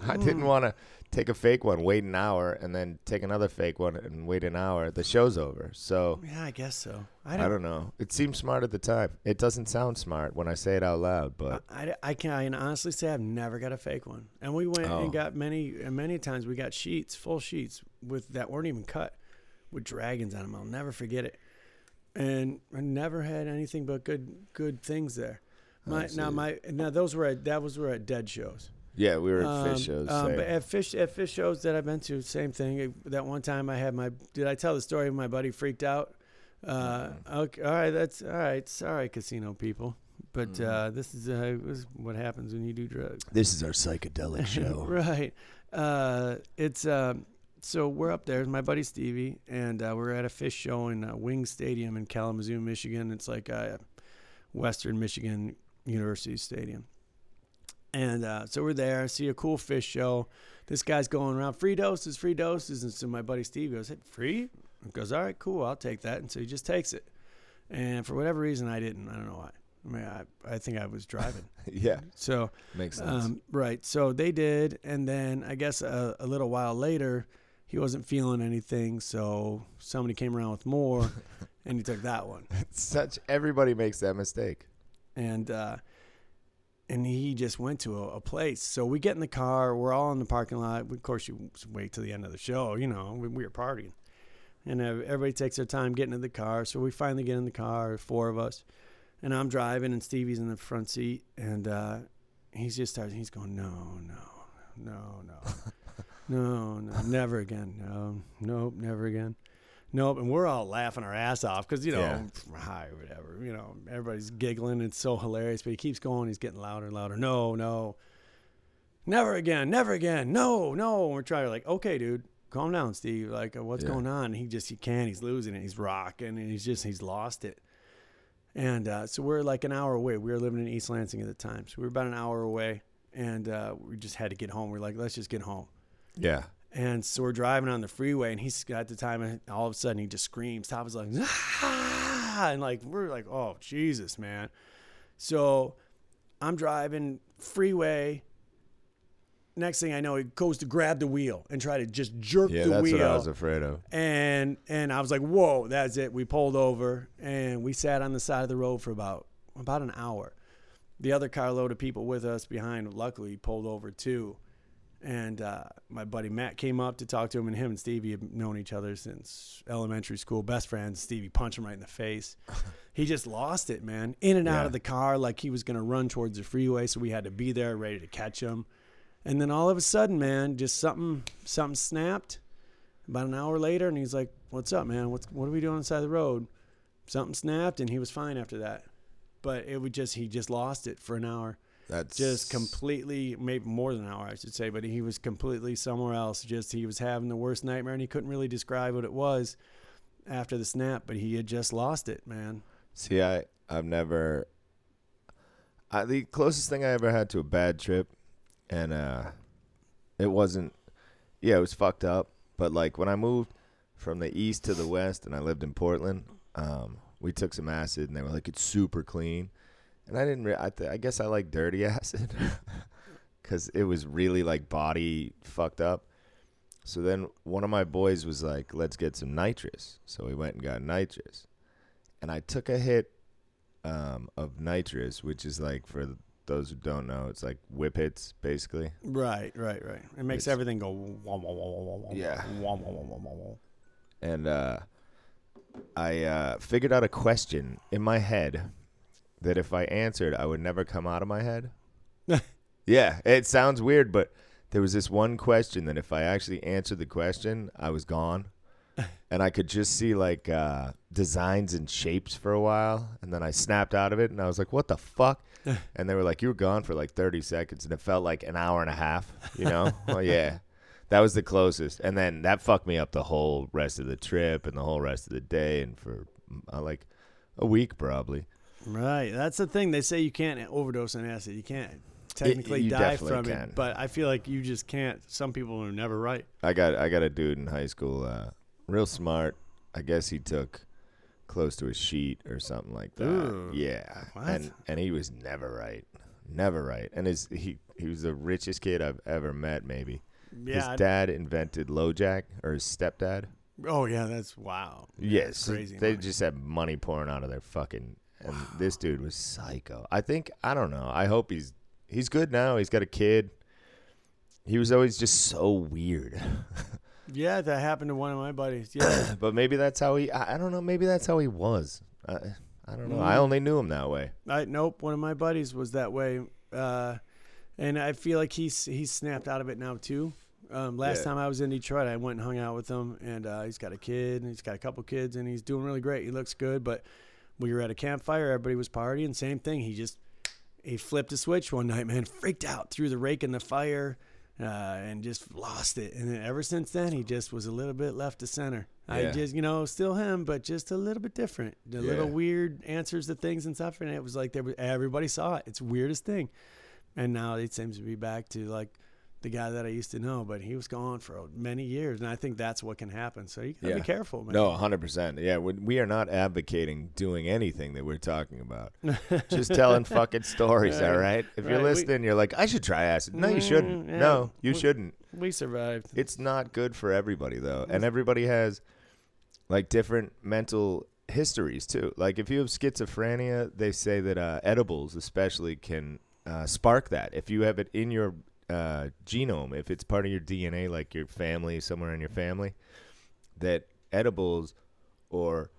I didn't Mm. want to take a fake one, wait an hour, and then take another fake one and wait an hour. The show's over. So Yeah, I guess so. I I don't. know. It seemed smart at the time. It doesn't sound smart when I say it out loud, I, but I, I can I can honestly say I've never got a fake one, and we went Oh. and got many and many times we got sheets, full sheets with that weren't even cut, with dragons on them. I'll never forget it, and I never had anything but good good things there. My now my now those were at, that was were at dead shows. yeah, we were at Um, Phish shows. um, but at Phish at Phish shows that I've been to, same thing. That one time I had my did I tell the story of my buddy freaked out? Uh, okay, all right, that's all right. Sorry, casino people, but Mhm. uh, this is uh, what happens when you do drugs. this is our psychedelic show, right. Uh, it's um, so we're up there. with My buddy Stevie, and uh, we're at a Phish show in uh, Wing Stadium in Kalamazoo, Michigan. It's like a Western Michigan University Stadium. And uh, so we're there, see a cool Phish show. This guy's going around, free doses, free doses. And so my buddy Steve goes, hey, free? He goes, all right, cool, I'll take that. And so he just takes it. And for whatever reason, I didn't. I don't know why. I mean, I, I think I was driving. yeah, So, makes sense. um, right. So they did. And then I guess a, a little while later, he wasn't feeling anything. So somebody came around with more and he took that one. Such everybody makes that mistake. and uh, and he just went to a, a place. So we get in the car. We're all in the parking lot. Of course, you wait till the end of the show. You know, we, we were partying, and everybody takes their time getting in the car. So we finally get in the car, four of us, and I'm driving, and Stevie's in the front seat, and uh, he's just starting. He's going, no, no, no, no. No, no, never again. No, nope, never again. Nope. And we're all laughing our ass off because, you know, Yeah. hi, whatever. You know, everybody's giggling. It's so hilarious. But he keeps going. He's getting louder and louder. No, no. Never again. Never again. No, no. And we're trying to, like, okay, dude, calm down, Steve. Like, uh, what's Yeah. going on? And he just, he can't. He's losing it. He's rocking. And he's just, he's lost it. And uh, so we're like an hour away. We were living in East Lansing at the time. So we were about an hour away. And uh, we just had to get home. We are like, let's just get home. Yeah. And so we're driving on the freeway, and he's at the time, and all of a sudden he just screams. Top is like, ah! and like we're like, oh Jesus, man. So I'm driving freeway. Next thing I know, he goes to grab the wheel and try to just jerk Yeah, the that's wheel what I was afraid of. and and I was like, "Whoa, that's it." We pulled over and we sat on the side of the road for about about an hour. The other carload of people with us behind, luckily, pulled over too. And uh, my buddy Matt came up to talk to him, and him and Stevie have known each other since elementary school, best friends. Stevie punched him right in the face. he just lost it, man. In and out of the car like he was going to run towards the freeway, so we had to be there ready to catch him. And then all of a sudden, man, just something something snapped about an hour later and he's like what's up man what's what are we doing on the side of the road something snapped and he was fine after that but it would just he just lost it for an hour That's just completely maybe more than an hour i should say but he was completely somewhere else just he was having the worst nightmare and he couldn't really describe what it was after the snap but he had just lost it man See, I I've never. I, the closest thing I ever had to a bad trip, and uh, it wasn't. Yeah, it was fucked up. But like when I moved from the east to the west, and I lived in Portland, um, we took some acid, and they were like, "It's super clean," and I didn't. Re- I, th- I guess I like dirty acid, because it was really like body fucked up. So then one of my boys was like, "Let's get some nitrous." So we went and got nitrous and I took a hit um, of nitrous, which is like for those who don't know, it's like whip hits basically. right right right it makes It's- everything go wah, wah, wah, wah, wah, wah, Yeah. wah, wah, wah, wah, wah, wah. And uh, I uh, figured out a question in my head that if I answered, I would never come out of my head. yeah, it sounds weird, but there was this one question that if I actually answered the question, I was gone. and I could just see like uh, designs and shapes for a while, and then I snapped out of it, and I was like, "What the fuck?" and they were like, "You were gone for like 30 seconds," and it felt like an hour and a half. You know? well, yeah, that was the closest, and then that fucked me up the whole rest of the trip and the whole rest of the day, and for uh, like a week probably. Right. That's the thing. They say you can't overdose on acid. You can't technically you die from can. it, but I feel like you just can't. Some people are never right. I got I got a dude in high school, uh, real smart. I guess he took close to a sheet or something like that. Ooh. Yeah, What? and and he was never right, never right. And his he he was the richest kid I've ever met. Maybe Yeah. his dad invented LoJack or his stepdad. oh yeah, that's wow. Yes, crazy They money. just had money pouring out of their fucking. And this dude was psycho. I think I don't know. I hope he's he's good now. He's got a kid. He was always just so weird. Yeah, that happened to one of my buddies. Yeah. but maybe that's how he. I, I don't know. Maybe that's how he was. I, I don't know. I Mm. only knew him that way. I nope. One of my buddies was that way, uh, and I feel like he's he's snapped out of it now too. Um, last Yeah. time I was in Detroit, I went and hung out with him, and uh, he's got a kid, and he's got a couple kids, and he's doing really great. He looks good, but we were at a campfire, everybody was partying. Same thing. He just he flipped a switch one night, man, freaked out, threw the rake in the fire, uh, and just lost it. And then ever since then, he just was a little bit left to center. I just, you know, still him, but just a little bit different. The little weird answers to things and stuff. And it was like they were, everybody saw it. It's weirdest thing. And now it seems to be back to like the guy that I used to know, but he was gone for many years. And I think that's what can happen. So you gotta Yeah. be careful, man. No, 100%. Yeah, we, we are not advocating doing anything that we're talking about. Just telling fucking stories, all right? If you're Right, we- listening, you're like, I should try acid. No, you Mm, shouldn't. yeah, No, you we- shouldn't. we survived. It's not good for everybody, though. And everybody has, like, different mental histories, too. Like, if you have schizophrenia, they say that uh, edibles, especially, can uh, spark that. If you have it in your uh, genome, if it's part of your DNA, like your family, somewhere in your family, that edibles or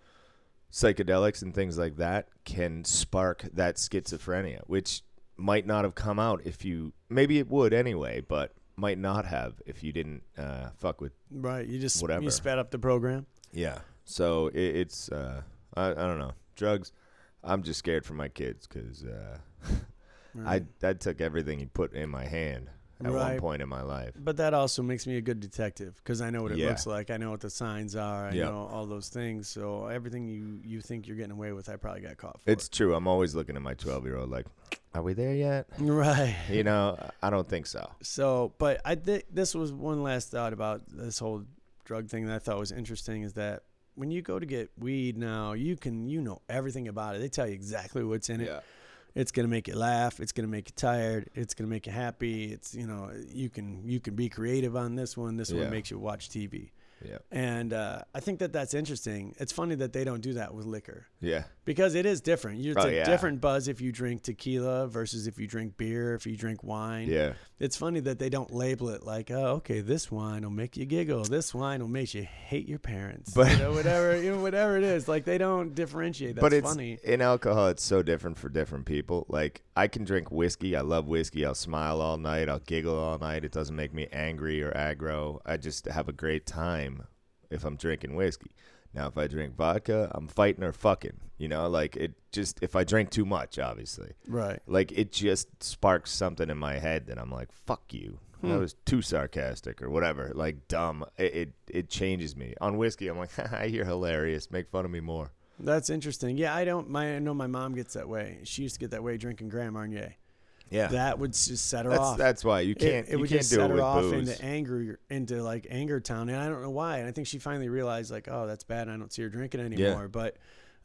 psychedelics and things like that can spark that schizophrenia, which might not have come out if you maybe it would anyway, but might not have if you didn't uh, fuck with Right. You just Whatever. you sped up the program. yeah. So it, it's uh, I I don't know drugs. I'm just scared for my kids because uh, Right. I I took everything he put in my hand at one Right. point in my life. But that also makes me a good detective because I know what it Yeah. looks like. I know what the signs are. I Yeah. know all those things. So everything you you think you're getting away with, I probably got caught for. It's true. I'm always looking at my 12 year old like, are we there yet? right. You know, I don't think so. So, but I think this was one last thought about this whole drug thing that I thought was interesting is that when you go to get weed now, you can you know everything about it. They tell you exactly what's in it. Yeah. It's gonna make you laugh. It's gonna make you tired. It's gonna make you happy. It's you know you can you can be creative on this one. This Yeah. one makes you watch TV. Yeah. And uh, I think that that's interesting. It's funny that they don't do that with liquor Yeah. Because it is different. It's Oh, a yeah. different buzz if you drink tequila versus if you drink beer, if you drink wine. Yeah. It's funny that they don't label it like, oh, okay, this wine will make you giggle. This wine will make you hate your parents. But- you know, whatever, you know, whatever it is. Like they don't differentiate. That's but it's funny. in alcohol it's so different for different people like i can drink whiskey i love whiskey i'll smile all night i'll giggle all night it doesn't make me angry or aggro i just have a great time if i'm drinking whiskey now if i drink vodka i'm fighting or fucking you know like it just if i drink too much obviously Right. like it just sparks something in my head that i'm like fuck you that Hmm. was too sarcastic or whatever like dumb it, it it changes me on whiskey i'm like you're hilarious make fun of me more That's interesting. Yeah, I don't. My I know my mom gets that way. She used to get that way drinking Grand Marnier. Yeah That would just set her That's off. that's why you can't It, you would can't just set her off booze. into anger, into like anger town, and I don't know why. And I think she finally realized like, oh, that's bad. I don't see her drinking anymore. But,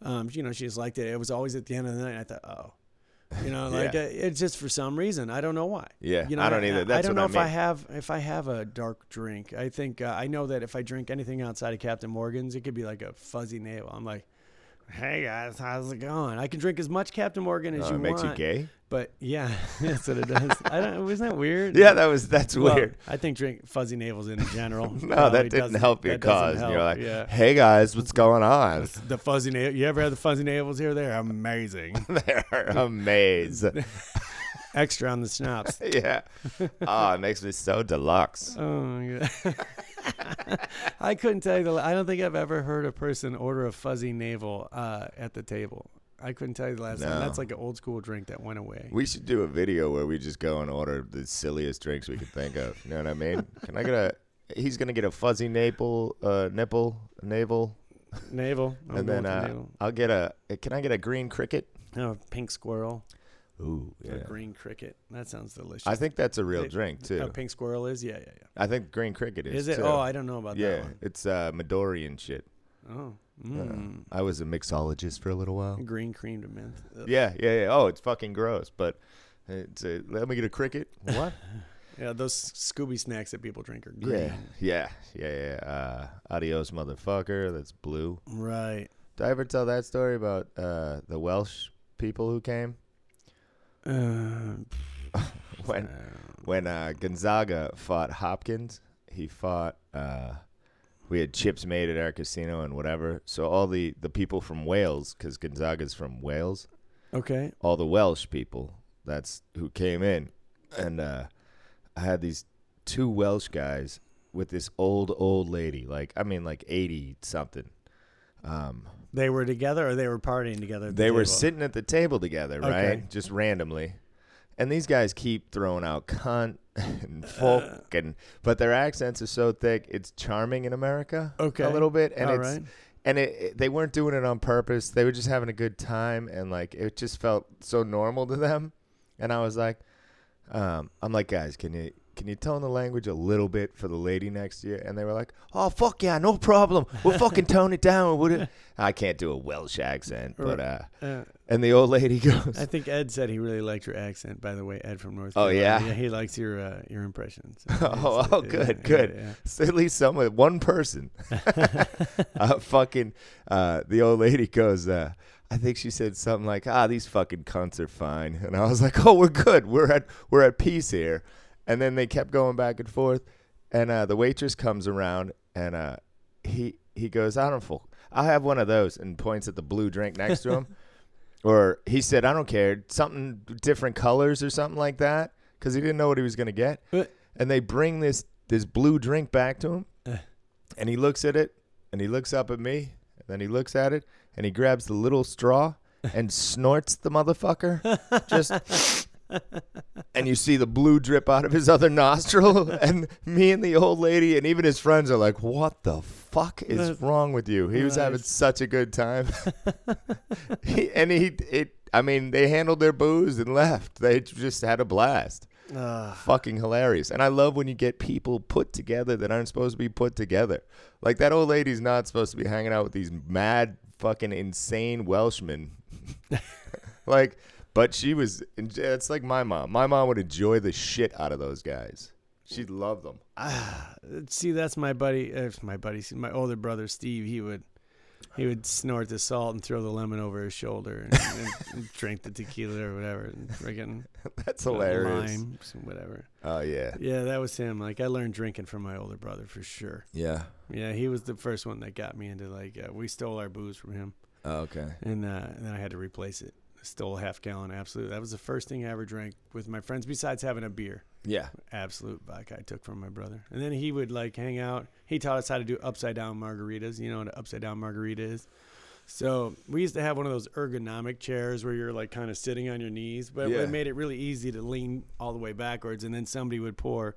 um, you know, she just liked it. It was always at the end of the night. I thought, oh, you know, like Yeah. uh, it's just for some reason. I don't know why. yeah, You know, I don't either. That's I don't know I if mean. I have if I have a dark drink. I think uh, I know that if I drink anything outside of Captain Morgan's, it could be like a fuzzy navel. I'm like, hey guys, how's it going? I can drink as much Captain Morgan as Oh, you it makes want. you gay. But yeah, that's what it does. I don't. Wasn't that weird? Yeah, that was that's Well, weird. I think drink fuzzy navels in general. No, that didn't help your cause. And you're like, yeah. hey guys, what's going on? The fuzzy navel. You ever had the fuzzy navels here? They're amazing. They're amazing. Extra on the schnapps. yeah. Oh, it makes me so deluxe. Oh my god. I couldn't tell you the. I don't think I've ever heard a person order a fuzzy navel uh, at the table. I couldn't tell you the last time. That's like an old school drink that went away. We should do a video where we just go and order the silliest drinks we could think of. You know what I mean? Can I get a? He's gonna get a fuzzy navel, uh, nipple, navel, Navel. I'm and then uh, navel. I'll get a. Can I get a green cricket? Oh, pink squirrel. Ooh, yeah. green cricket. That sounds delicious. I think that's a real It- drink too. A pink squirrel is? Yeah, yeah, yeah. I think green cricket is. Is it? too. Oh, I don't know about yeah, that one. it's uh, Midorian shit. Oh. Uh, Mm. I was a mixologist for a little while. Green creamed mint. Ugh. Yeah, yeah, yeah. Oh, it's fucking gross. But it's a, let me get a cricket. What? Yeah, those Scooby snacks that people drink are green. yeah, yeah, yeah, yeah. Uh, adios, motherfucker. That's blue. Right. Did I ever tell that story about uh, the Welsh people who came Uh, when when uh, Calzaghe fought Hopkins? He fought. Uh, we had chips made at our casino and whatever. So all the the people from Wales, because Calzaghe's from Wales. okay. all the Welsh people that's who came in, and uh, I had these two Welsh guys with this old old lady, like I mean, like eighty something. Um, They were together or they were partying together? the they were sitting at the table together, right? Okay. Just randomly, and these guys keep throwing out cunt, and folk and but their accents are so thick it's charming in America Okay. a little bit and All it's right. and it, it- they weren't doing it on purpose they were just having a good time and like it just felt so normal to them and I was like um, I'm like guys can you can you tone the language a little bit for the lady next to you and they were like oh fuck yeah no problem we'll fucking tone it down would it I can't do a Welsh accent but uh Uh, and the old lady goes I think Ed said he really liked your accent. By the way, Ed from North. Oh, Carolina. yeah? he likes your uh, your impressions. Oh, oh, good, yeah, good. yeah. So at least someone, one person, uh, fucking, uh, the old lady goes, uh, I think she said something like, "Ah, these fucking cunts are fine," and I was like, "Oh, we're good. We're at we're at peace here." And then they kept going back and forth, and uh, the waitress comes around, and uh, he he goes, "I don't fuck. I have one of those," and points at the blue drink next to him. or he said, "I don't care, something different colors or something like that," because he didn't know what he was gonna get Uh, and they bring this this blue drink back to him Uh. and he looks at it and he looks up at me and then he looks at it and he grabs the little straw and snorts the motherfucker just and you see the blue drip out of his other nostril and me and the old lady and even his friends are like what the fuck is That's- wrong with you he was having such a good time he, and he it i mean they handled their booze and left they just had a blast Ah, fucking hilarious. And I love when you get people put together that aren't supposed to be put together. Like that old lady's not supposed to be hanging out with these mad, fucking insane Welshmen. like, but she was. It's like my mom. My mom would enjoy the shit out of those guys. She'd love them. ah, see, that's my buddy. Uh, my buddy, my older brother Steve. He would he would snort the salt and throw the lemon over his shoulder and, and, and drink the tequila or whatever. And That's hilarious. lime, whatever. Oh yeah, Yeah, that was him. Like I learned drinking from my older brother for sure. yeah. Yeah, he was the first one that got me into like uh, we stole our booze from him, Oh, okay. and, uh, and then I had to replace it. Stole a half gallon. Absolut. That was the first thing I ever drank with my friends besides having a beer. Yeah. Absolut vodka I took from my brother, and then he would like hang out. He taught us how to do upside down margaritas. You know what an upside down margarita is. So we used to have one of those ergonomic chairs where you're like kind of sitting on your knees, but Yeah. it made it really easy to lean all the way backwards, and then somebody would pour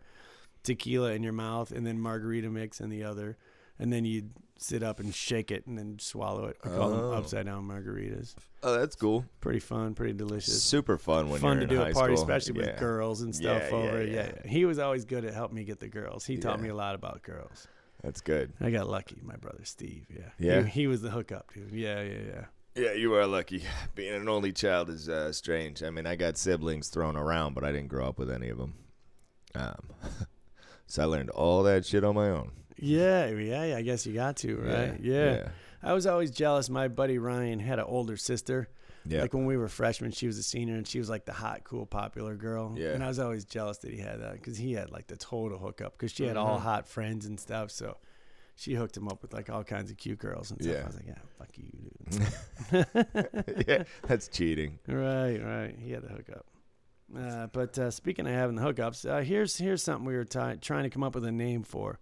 tequila in your mouth and then margarita mix in the other, and then you'd sit up and shake it and then swallow it. We call Oh. them upside down margaritas. Oh, that's cool. Pretty fun, pretty delicious. Super fun when fun you're to in do high a party, school. especially Yeah. with girls and stuff Yeah, over. yeah. yeah, he was always good at helping me get the girls. He taught me a lot about girls. That's good. I got lucky, my brother Steve. Yeah, Yeah? He, he was the hookup dude. Yeah, yeah, yeah. Yeah, you are lucky. Being an only child is uh, strange. I mean, I got siblings thrown around, but I didn't grow up with any of them. Um, so I learned all that shit on my own. Yeah, yeah, yeah, I guess you got to, right? Yeah. I was always jealous. My buddy Ryan had an older sister. Yeah. Like when we were freshmen, she was a senior and she was like the hot, cool, popular girl. Yeah. And I was always jealous that he had that because he had like the total hookup because she had all Mhm. hot friends and stuff. So she hooked him up with like all kinds of cute girls and stuff. Yeah. I was like, yeah, fuck you, dude. yeah, that's cheating. Right, right. He had the hookup. Uh, but uh, speaking of having the hookups, uh, here's here's something we were ti trying to come up with a name for.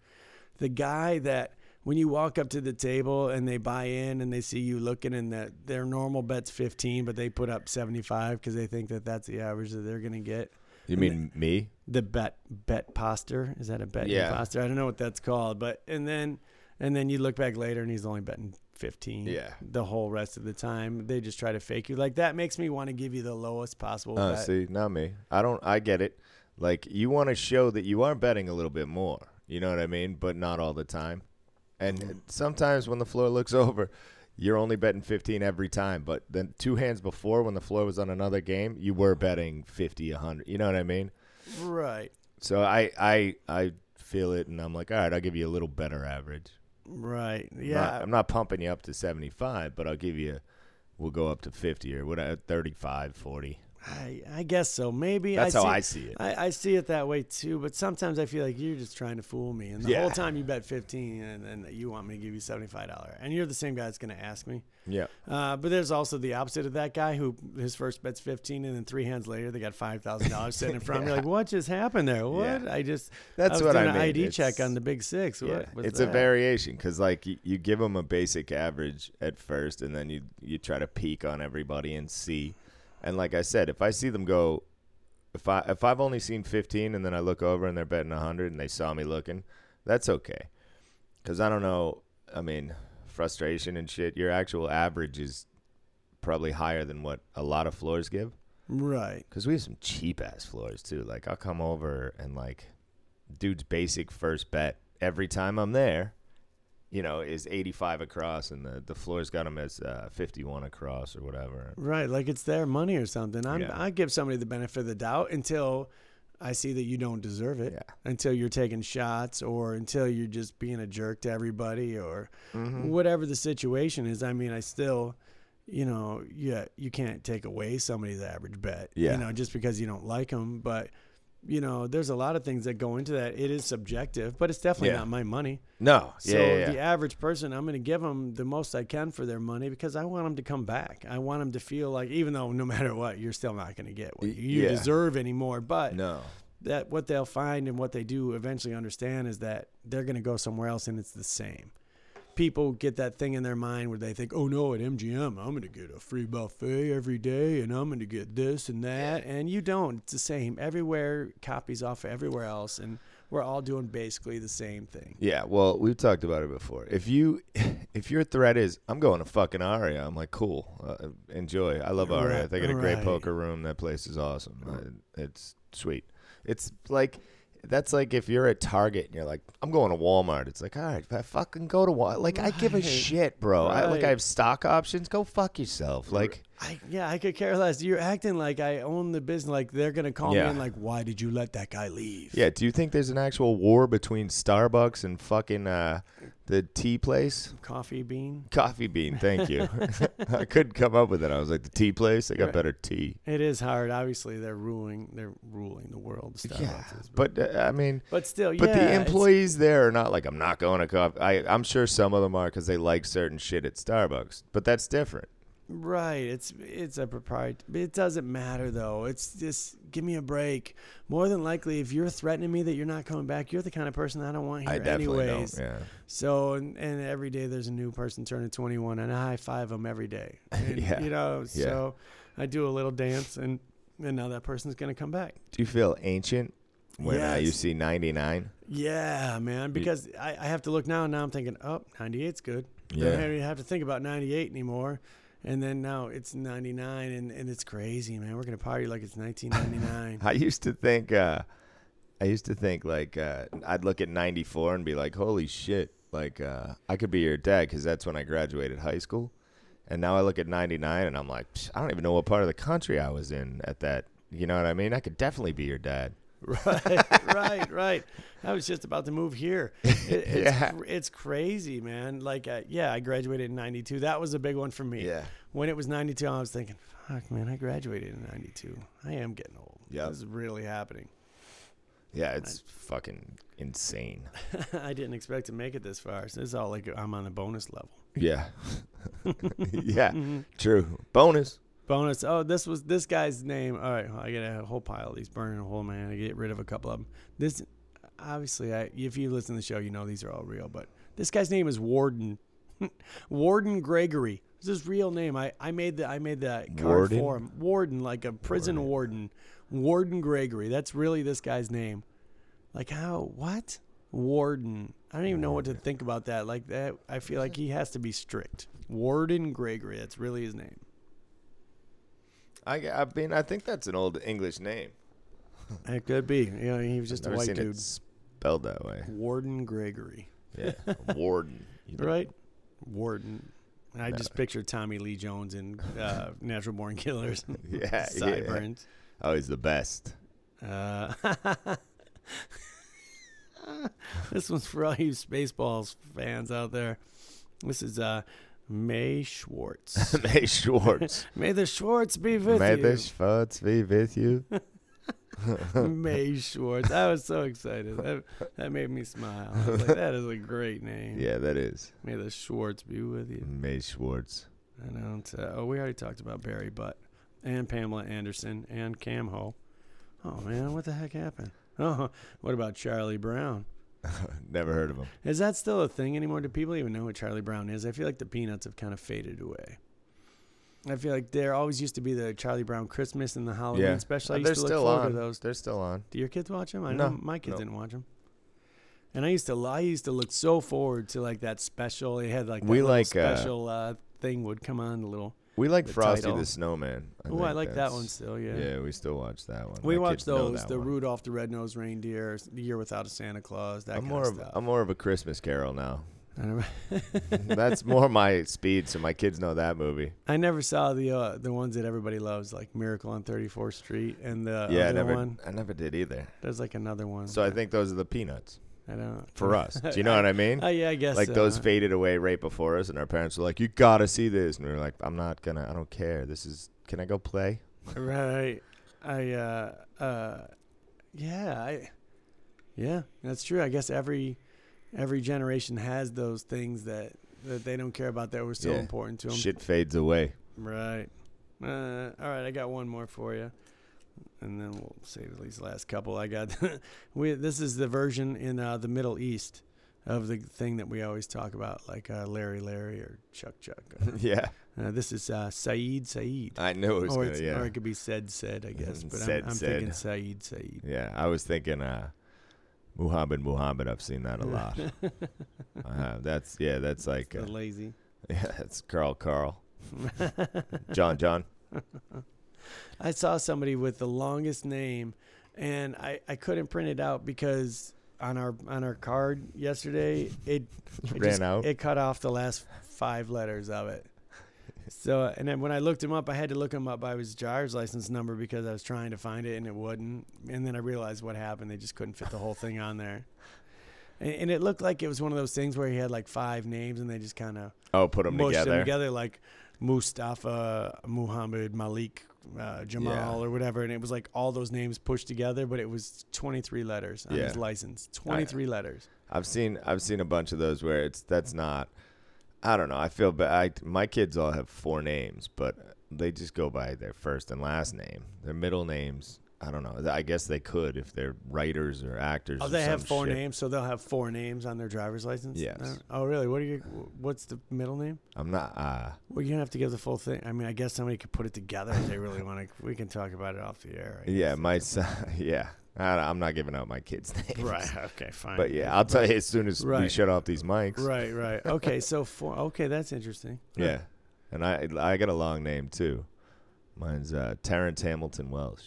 The guy that when you walk up to the table and they buy in and they see you looking and that their normal bet's 15, but they put up 75 because they think that that's the average that they're gonna get. You And mean me? The bet bet poster is that a bet Yeah. poster? I don't know what that's called, but and then and then you look back later and he's only betting 15 Yeah. the whole rest of the time. They just try to fake you. Like that makes me want to give you the lowest possible Oh, bet. see, not me. I don't. I get it. Like you want to show that you are betting a little bit more. You know what I mean? But not all the time. And sometimes when the floor looks over, you're only betting 15 every time. But then two hands before, when the floor was on another game, you were betting 50, 100. You know what I mean? Right. So I I I feel it, and I'm like, all right, I'll give you a little better average. Right. I'm Yeah. not, I'm not pumping you up to 75, but I'll give you. We'll go up to 50 or whatever, uh, 35, 40. I, I guess so. Maybe That's I how see, I see it. I, I see it that way too, but sometimes I feel like you're just trying to fool me. And the whole time you bet 15 and then you want me to give you $75. And you're the same guy that's going to ask me. yeah. Uh, but there's also the opposite of that guy who his first bet's 15 and then three hands later they got $5,000 sitting in front of me. Like, what just happened there? What? Yeah. I just, That's I what doing I an mean. ID check on the big six. Yeah, What was it's a variation because like you, you give them a basic average at first, and then you you try to peek on everybody and see. And like I said, if I see them go If I if I've only seen 15 and then I look over and they're betting 100 and they saw me looking, that's okay. Cuz I don't know, I mean, frustration and shit, your actual average is probably higher than what a lot of floors give Right. cuz we have some cheap ass floors too. Like I'll come over and like dude's basic first bet every time I'm there, you know, is 85 across and the the floor's got them as uh, 51 across or whatever. Right. Like it's their money or something. I'm, Yeah. I give somebody the benefit of the doubt until I see that you don't deserve it. Yeah. Until you're taking shots or until you're just being a jerk to everybody or Mhm. whatever the situation is. I mean, I still, you know, yeah, you can't take away somebody's average bet. Yeah. You know, just because you don't like them. But, you know, there's a lot of things that go into that. It is subjective, but it's definitely Yeah. not my money. No. So yeah, yeah, the average person, I'm going to give them the most I can for their money because I want them to come back. I want them to feel like, even though no matter what, you're still not going to get what you deserve anymore. But no. that what they'll find and what they do eventually understand is that they're going to go somewhere else and it's the same. People get that thing in their mind where they think, "Oh no, at MGM, I'm going to get a free buffet every day and I'm going to get this and that." And you don't. It's the same everywhere. Copies off everywhere else and we're all doing basically the same thing. Yeah, well, we've talked about it before. If you, if your threat is, I'm going to fucking Aria, I'm like, cool, uh, enjoy. I love Aria. Right, they got a great right. poker room. That place is awesome. Uh, it's sweet. It's like, that's like if you're at Target and you're like, I'm going to Walmart. It's like, all right, if I fucking go to Walmart. Like, I give a Right. shit, bro. I, like, Right. I have stock options. Go fuck yourself. Like, I, yeah, I could care less. You're acting like I own the business. Like they're gonna call Yeah. me and Like, why did you let that guy leave? yeah. Do you think there's an actual war between Starbucks and fucking uh, the tea place? Coffee bean. Coffee bean, thank you. I couldn't come up with it. I was like, the tea place, they got Right. better tea. It is hard. Obviously, they're ruling. They're ruling the world. Starbucks Yeah, is. but uh, I mean, but still, but yeah, the it's- employees there are not like, I'm not going to coffee. I, I'm sure some of them are because they like certain shit at Starbucks, but that's different. Right. It's it's a proprietary. It doesn't matter though. It's just give me a break. More than likely, if you're threatening me that you're not coming back, you're the kind of person I don't want here I definitely anyways. don't. Yeah. So and, and every day there's a new person turning 21, and I high five them every day. And, Yeah. You know. Yeah. So I do a little dance, and and now that person's gonna come back. Do you feel ancient when uh, you see 99? Yeah, man. Because I, I have to look now, and now I'm thinking, oh, 98's good. I Yeah. don't even have to think about 98 anymore. And then now it's 99, and, and it's crazy, man. We're gonna party like it's 1999. I used to think, uh, I used to think like uh, I'd look at 94 and be like, holy shit, like uh, I could be your dad because that's when I graduated high school. And now I look at 99 and I'm like, "Psh, I don't even know what part of the country I was in at that. You know what I mean? I could definitely be your dad. right, right, right. I was just about to move here. It, it's, Yeah. it's crazy, man. Like, uh, yeah, I graduated in 92. That was a big one for me. Yeah. When it was 92, I was thinking, fuck, man, I graduated in 92. I am getting old. Yep. This is really happening. Yeah, it's fucking insane. I didn't expect to make it this far. So it's all like I'm on a bonus level. Yeah. yeah, true. Bonus. Bonus. Oh, this was this guy's name. All right, I get a whole pile of these burning a hole, man. I get rid of a couple of them. This, obviously, I, if you listen to the show, you know these are all real. But this guy's name is Warden. Warden Gregory. It's his real name. I, I made the I made that card Warden? for him. Warden, like a prison warden. Warden Gregory. That's really this guy's name. Like how? What? Warden. I don't even know what to think about that. Like that. I feel like he has to be strict. Warden Gregory. That's really his name. I, I mean, I think that's an old English name. It could be. You know, he was just I've a white dude. spelled that way. Warden Gregory. Yeah, Warden. Right? Warden. I No. just picture Tommy Lee Jones in uh, Natural Born Killers. Yeah, yeah. Sideburns. Oh, he's the best. Uh, this one's for all you Spaceballs fans out there. This is uh, May Schwartz. May Schwartz. May the Schwartz be with May you. May the Schwartz be with you. May Schwartz. I was so excited. That, that made me smile. I was like, that is a great name. Yeah, that is. May the Schwartz be with you. May Schwartz. I don't. Uh, oh, we already talked about Barry Butt and Pamela Anderson and Cam Ho. Oh man, what the heck happened? Oh, what about Charlie Brown? Never heard of him. Is that still a thing anymore? Do people even know what Charlie Brown is? I feel like the Peanuts have kind of faded away. I feel like there always used to be the Charlie Brown Christmas and the Halloween Yeah. special. I Uh, used they're to look still forward on. to those. They're still on. Do your kids watch them? I No, know my kids no. didn't watch them. And I used to, I used to look so forward to like that special. It had like We like, uh, special uh, thing would come on. The little. We like The Frosty title. the Snowman. Oh, I like that one still. Yeah. Yeah, we still watch that one. We My watch those, the one. Rudolph the Red-Nosed Reindeer, The Year Without a Santa Claus, that I'm kind more of of stuff. I'm more of a Christmas Carol now. That's more my speed, so my kids know that movie. I never saw the uh, the ones that everybody loves, like Miracle on 34th Street, and the yeah, I other never, one. I never did either. There's like another one. So I think those are the peanuts I don't for us. Do you know what I mean? Oh yeah, I guess like so. those faded away right before us, and our parents were like, "You gotta see this," and we were like, "I'm not gonna. I don't care. This is. Can I go play?" Right. I uh uh yeah, I Yeah, that's true. I guess every every generation has those things that that they don't care about that were so Yeah. important to them. Shit fades away. Right. Uh, all right, I got one more for you, and then we'll save these last couple. I got we. This is the version in uh, the Middle East of the thing that we always talk about, like uh, Larry, Larry, or Chuck, Chuck. yeah, Uh, this is uh, Saeed, Saeed. I knew it was or, gonna. Yeah, or it could be said, said, I guess. But Said, I'm, I'm said. thinking Saeed, Saeed. yeah. I was thinking, uh, Muhammad, Muhammad. I've seen that a lot. Have. That's yeah. That's like The uh, lazy. yeah. That's Carl, Carl, John, John. I saw somebody with the longest name, and I, I couldn't print it out because on our on our card yesterday it, it Ran just- out. It cut off the last five letters of it. So and then when I looked him up, I had to look him up by his driver's license number because I was trying to find it and it wouldn't. And then I realized what happened. They just couldn't fit the whole thing on there. And, and it looked like it was one of those things where he had like five names and they just kind of Oh, put them together. them together like Mustafa, Muhammad, Malik, uh, Jamal, Yeah. or whatever, and it was like all those names pushed together, but it was 23 letters on his Yeah. license. 23 letters. I've seen I've seen a bunch of those where it's that's not. I don't know. I feel bad. I, my kids all have four names, but they just go by their first and last name. Their middle names, I don't know. I guess they could if they're writers or actors. Oh, or they have four shit. names, so they'll have four names on their driver's license. Yes. Oh, really? What are you? What's the middle name? I'm not. Uh, Well, you don't have to give the full thing. I mean, I guess somebody could put it together if they really want to. We can talk about it off the air. Yeah, my son. Yeah, I, I'm not giving out my kids' names. Right. Okay. Fine. But yeah, I'll tell you as soon as we shut off these mics. Right. Right. Okay. So four. Okay, that's interesting. Yeah, and I I got a long name too. Mine's uh, Terrence Hamilton Welsh.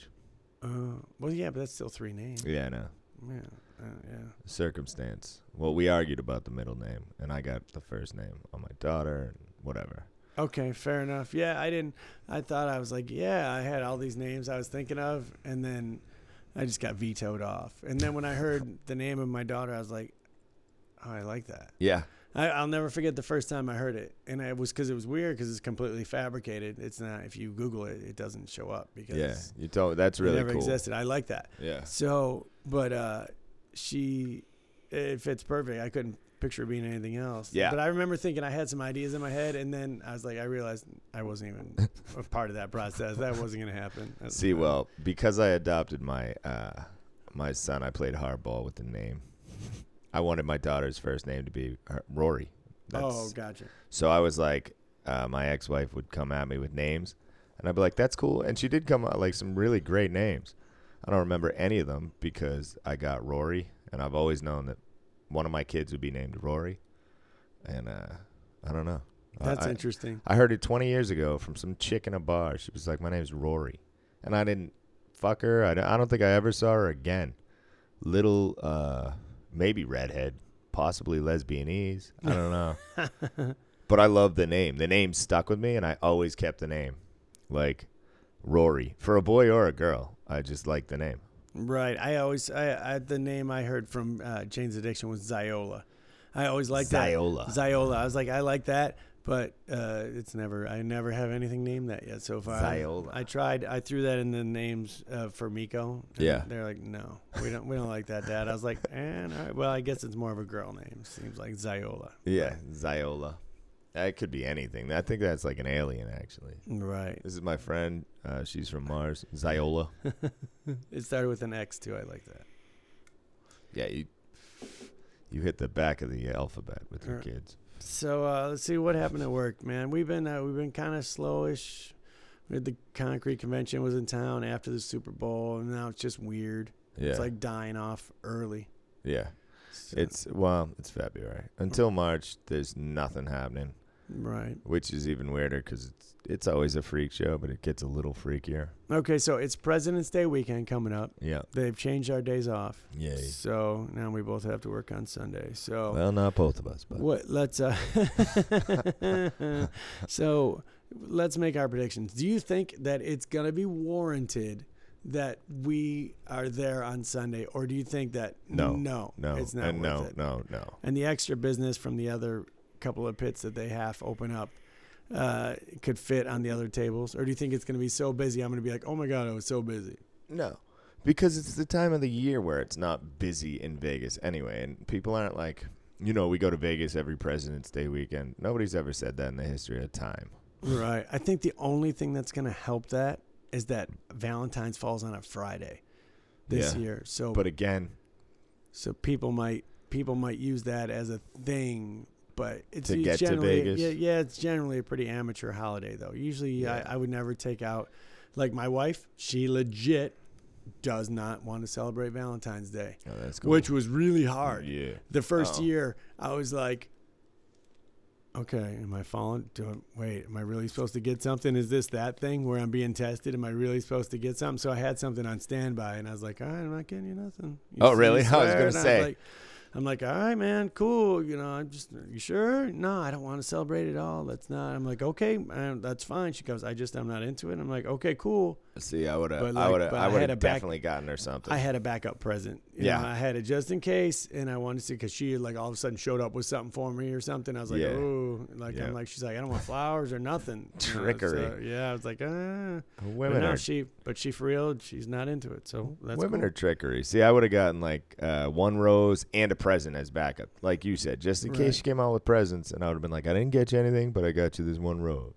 Uh, well, yeah, but that's still three names. Yeah, I know. Yeah. Uh, yeah. circumstance. Well, we argued about the middle name, and I got the first name on my daughter, and whatever. Okay, fair enough. Yeah, I didn't. I thought I was like, yeah, I had all these names I was thinking of, and then I just got vetoed off. And then when I heard the name of my daughter, I was like, oh, I like that. Yeah, I, I'll never forget the first time I heard it, and it was because it was weird because it's completely fabricated. It's not if you Google it, it doesn't show up because yeah. You told that's really it never cool. existed. I like that. Yeah, So, but uh, she, it fits perfect. I couldn't picture it being anything else. Yeah. But I remember thinking I had some ideas in my head, and then I was like, I realized I wasn't even a part of that process. That wasn't going to happen. That's- See, well, because I adopted my uh, my son, I played hardball with the name. I wanted my daughter's first name to be her, Rory. oh, gotcha. So I was like, uh, my ex-wife would come at me with names, and I'd be like, "That's cool." And she did come out like some really great names. I don't remember any of them because I got Rory, and I've always known that one of my kids would be named Rory. And uh, I don't know. That's I, interesting. I heard it 20 years ago from some chick in a bar. She was like, "My name's Rory," and I didn't fuck her. I don't, I don't think I ever saw her again. Little, uh, maybe redhead, possibly lesbianese. I don't know. but I love the name. The name stuck with me, and I always kept the name, like Rory for a boy or a girl. I just like the name. Right. I always, I, I the name I heard from uh, Jane's Addiction was Ziola. I always liked that. Ziola. Ziola. I was like, I like that, but uh, it's never. I never have anything named that yet so far. Ziola. I tried. I threw that in the names uh, for Miko. Yeah. They're like, no, we don't. We don't like that, Dad. I was like, eh, all right. Well, I guess it's more of a girl name. Seems like Ziola. Yeah, Ziola. That could be anything. I think that's like an alien, actually. Right. This is my friend. Uh, she's from Mars. Ziola. It started with an X too. I like that. Yeah, you you hit the back of the alphabet with your Er, kids. So uh, let's see what happened at work, man. We've been uh, we've been kind of slowish. We had the concrete convention was in town after the Super Bowl, and now it's just weird. Yeah. It's like dying off early. yeah. So- It's well, it's February. Until March, there's nothing happening, right. which is even weirder because it's it's always a freak show, but it gets a little freakier. Okay, so it's President's Day weekend coming up. Yeah. They've changed our days off. Yay. So now we both have to work on Sunday. So Well, not both of us, but what? Let's. Uh, so let's make our predictions. Do you think that it's gonna be warranted that we are there on Sunday, or do you think that No. no, no, it's not and worth no, it? no, no. And the extra business from the other couple of pits that they half open up. Uh, could fit on the other tables, or do you think it's going to be so busy? I'm going to be like, oh my god, I was so busy. No. Because it's the time of the year where it's not busy in Vegas anyway. And people aren't like, you know, we go to Vegas every President's Day weekend. Nobody's ever said that in the history of time. Right. I think the only thing that's going to help that is that Valentine's falls on a Friday this Yeah. year. So But again, so people might people might use that as a thing, but it's To get to generally Vegas? yeah, yeah, it's generally a pretty amateur holiday though. Usually Yeah. I, I would never take out like my wife, she legit does not want to celebrate Valentine's Day, oh, that's cool. which was really hard. Yeah. The first Oh. year, I was like, okay, am I falling? Do I, wait, am I really supposed to get something? Is this that thing where I'm being tested? Am I really supposed to get something? So I had something on standby, and I was like, all right, I'm not getting you nothing. You Oh, really? I was gonna And say. I'm like, all right, man, cool. You know, I'm just, you sure? No, I don't want to celebrate at all. That's not. I'm like, okay, um, that's fine. She goes, I just, I'm not into it. I'm like, okay, cool. See, I would have, But, I would have, I would have a back- definitely gotten her something. I had a backup present. You Yeah. know, I had it just in case, and I wanted to because she like all of a sudden showed up with something for me or something. I was like, Yeah. oh, like Yeah. I'm like, she's like, I don't want flowers or nothing. You know, Trickery. so, yeah, I was like, ah. But women now are she, but she for real, she's not into it. So that's women cool. are trickery. See, I would have gotten like uh, one rose and a present as backup, like you said, just in Right. case she came out with presents, and I would have been like, I didn't get you anything, but I got you this one rose.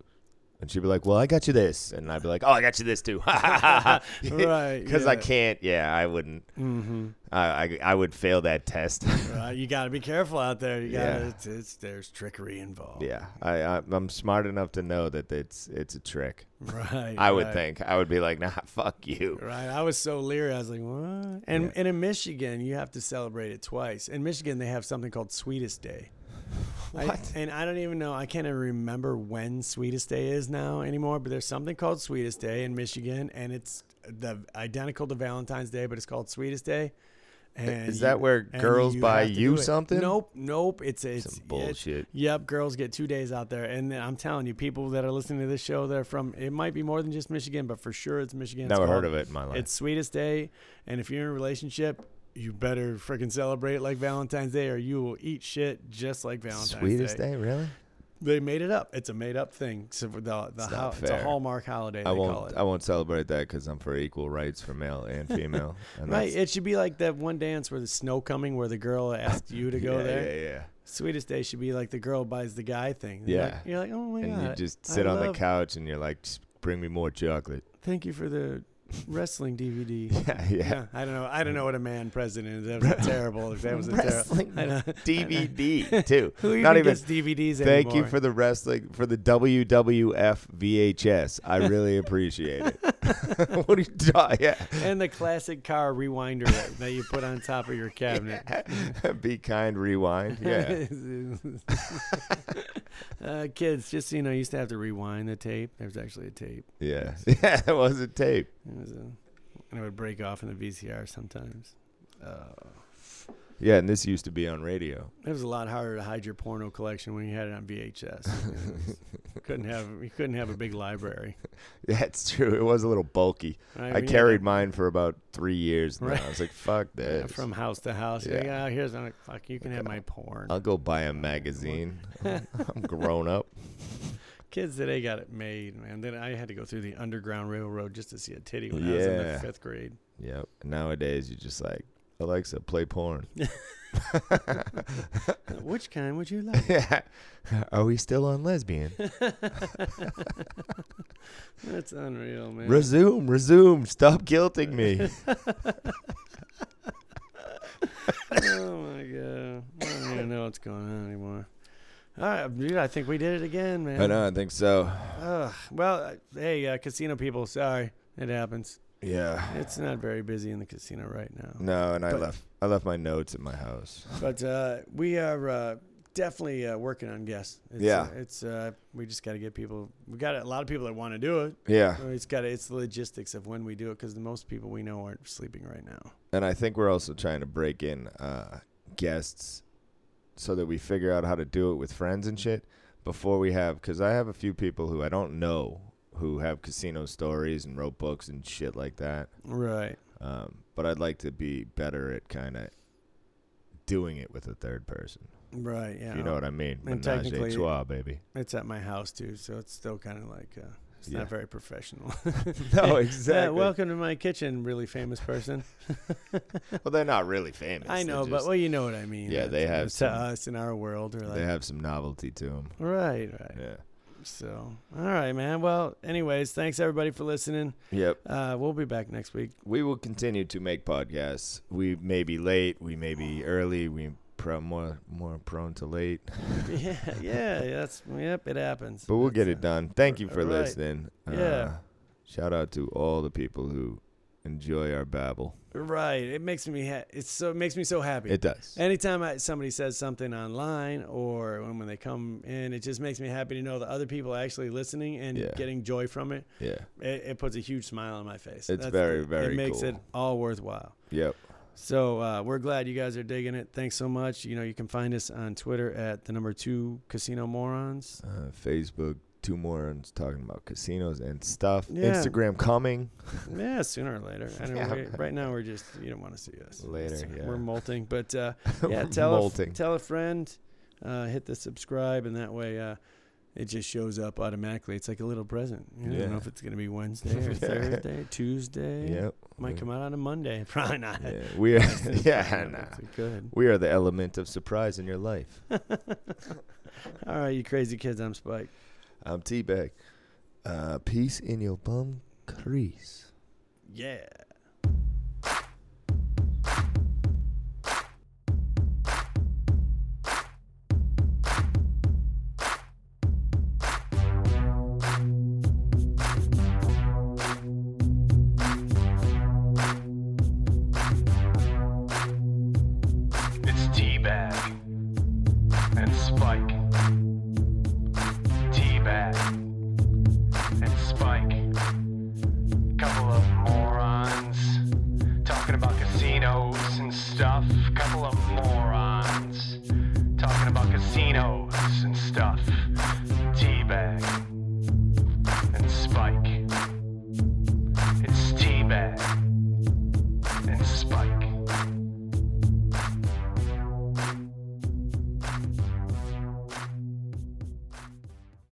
And she'd be like, Well, I got you this, and I'd be like, Oh, I got you this too, right. Because I can't. Yeah, I wouldn't. Mm-hmm. I, I I would fail that test. Right. You got to be careful out there. You got. Yeah. It's, it's there's trickery involved. yeah, I, I I'm smart enough to know that it's it's a trick. Right. I would right. think I would be like, Nah, fuck you. Right. I was so leery. I was like, what? And Yeah. and in Michigan, you have to celebrate it twice. In Michigan, they have something called Sweetest Day. I- and I don't even know. I can't even remember when Sweetest Day is now anymore. But there's something called Sweetest Day in Michigan, and it's the identical to Valentine's Day, but it's called Sweetest Day. And Is you- that where and girls buy you something? Nope, nope. It's it's Some it's- bullshit. Yep, girls get two days out there, and I'm telling you, people that are listening to this show, they're from. It might be more than just Michigan, but for sure it's Michigan. It's Never heard called- of it in my life. It's Sweetest Day, and if you're in a relationship, you better freaking celebrate like Valentine's Day, or you will eat shit just like Valentine's Day. Sweetest day, really? They made it up. It's a made up thing. So the, the It's ho- it's a. Hallmark holiday. They I won't. it. I won't celebrate that because I'm for equal rights for male and female. And Right, it should be like that one dance where the snow coming, where the girl asked you to go yeah, there. Yeah, yeah. Sweetest day should be like the girl buys the guy thing. You're Yeah. like, you're like, oh my and god. And you just I sit on the couch and you're like, just bring me more chocolate. Thank you for the wrestling DVD. Yeah, yeah. Yeah, I don't know. I don't know what a man president is. That was terrible. That was a Wrestling terrible. DVD too. Who even Not even. gets DVDs Thank you for the wrestling for the WWF VHS. I really appreciate it. what are you talking? Yeah. and the classic car rewinder that you put on top of your cabinet. Be kind, rewind. Yeah. uh, kids, just so you know, you used to have to rewind the tape. There was actually a tape. Yeah. Yeah. It was a tape. It was a, and it would break off in the VCR sometimes. Uh, Yeah, and this used to be on radio. it was a lot harder to hide your porno collection when you had it on VHS. couldn't have you couldn't have a big library. That's true. It was a little bulky. I you carried mine for about three years. Now. Right. I was like, "Fuck this." from house to house. Yeah. Yeah, oh, here's I'm like, fuck. You can have my porn. I'll go buy a magazine. I'm grown up. Kids today got it made, man. Then I had to go through the Underground Railroad just to see a titty when I was in the fifth grade. Yep. Nowadays, you just like Alexa, play porn. Which kind would you like? yeah. Are we still on lesbian? That's unreal, man. resume, resume. Stop guilting me. oh my god, I don't even know what's going on anymore. All right, dude, I think we did it again, man. I know. I think so. Ugh. well, uh, hey, uh, casino people, sorry, it happens. Yeah. It's not very busy in the casino right now. No, and I But- left. I left my notes at my house. But uh, we are uh, definitely uh, working on guests. It's, Yeah. uh, it's uh, we just got to get people. We got a lot of people that want to do it. Yeah. It's got it's the logistics of when we do it because the most people we know aren't sleeping right now. And I think we're also trying to break in uh, guests so that we figure out how to do it with friends and shit before we have. Because I have a few people who I don't know who have casino stories and wrote books and shit like that. Right. Um, but I'd like to be better at kind of doing it with a third person. Right. Yeah. If you know what I mean. And Menage a technically- trois, baby. It's at my house too, so it's still kind of like uh, it's Yeah. not very professional. No, Yeah, exactly. welcome to my kitchen, really famous person. well, they're not really famous. I know, They're but well, you know what I mean. Yeah, they have some- to us in our world, or like they have some novelty to them. right, right. Yeah. So, all right, man. Well, anyways, thanks everybody for listening. Yep. Uh, we'll be back next week. We will continue to make podcasts. We may be late. We may be early. We pro- more more prone to late, yeah, yeah, that's yep, it happens. but we'll It's, get it done. Thank you for right. listening. Yeah. Uh, shout out to all the people who enjoy our babble. Right. It makes me ha- it's so it makes me so happy. It does. Anytime I, somebody says something online or when, when they come in, it just makes me happy to know that other people are actually listening and Yeah. getting joy from it. Yeah. It, it puts a huge smile on my face. It's very, very It makes cool. it all worthwhile. Yep. So uh, we're glad you guys are digging it. Thanks so much. You know, you can find us on Twitter at the number two casino morons. Uh, Facebook. Two morons talking about casinos and stuff. Yeah. Instagram coming. Yeah, sooner or later. I know Yeah. we- right now we're just you don't want to see us Later, yeah. We're molting, but uh, yeah, tell a, tell a friend, uh, hit the subscribe, and that way uh, it just shows up automatically. It's like a little present. You I don't know if it's gonna be Wednesday or Thursday, Tuesday. Yep. Might come out on a Monday. Probably not. Yeah, we are. yeah, nah. good. We are the element of surprise in your life. All right, you crazy kids. I'm Spike. I'm T-Bag. Uh, peace in your bum crease. Yeah.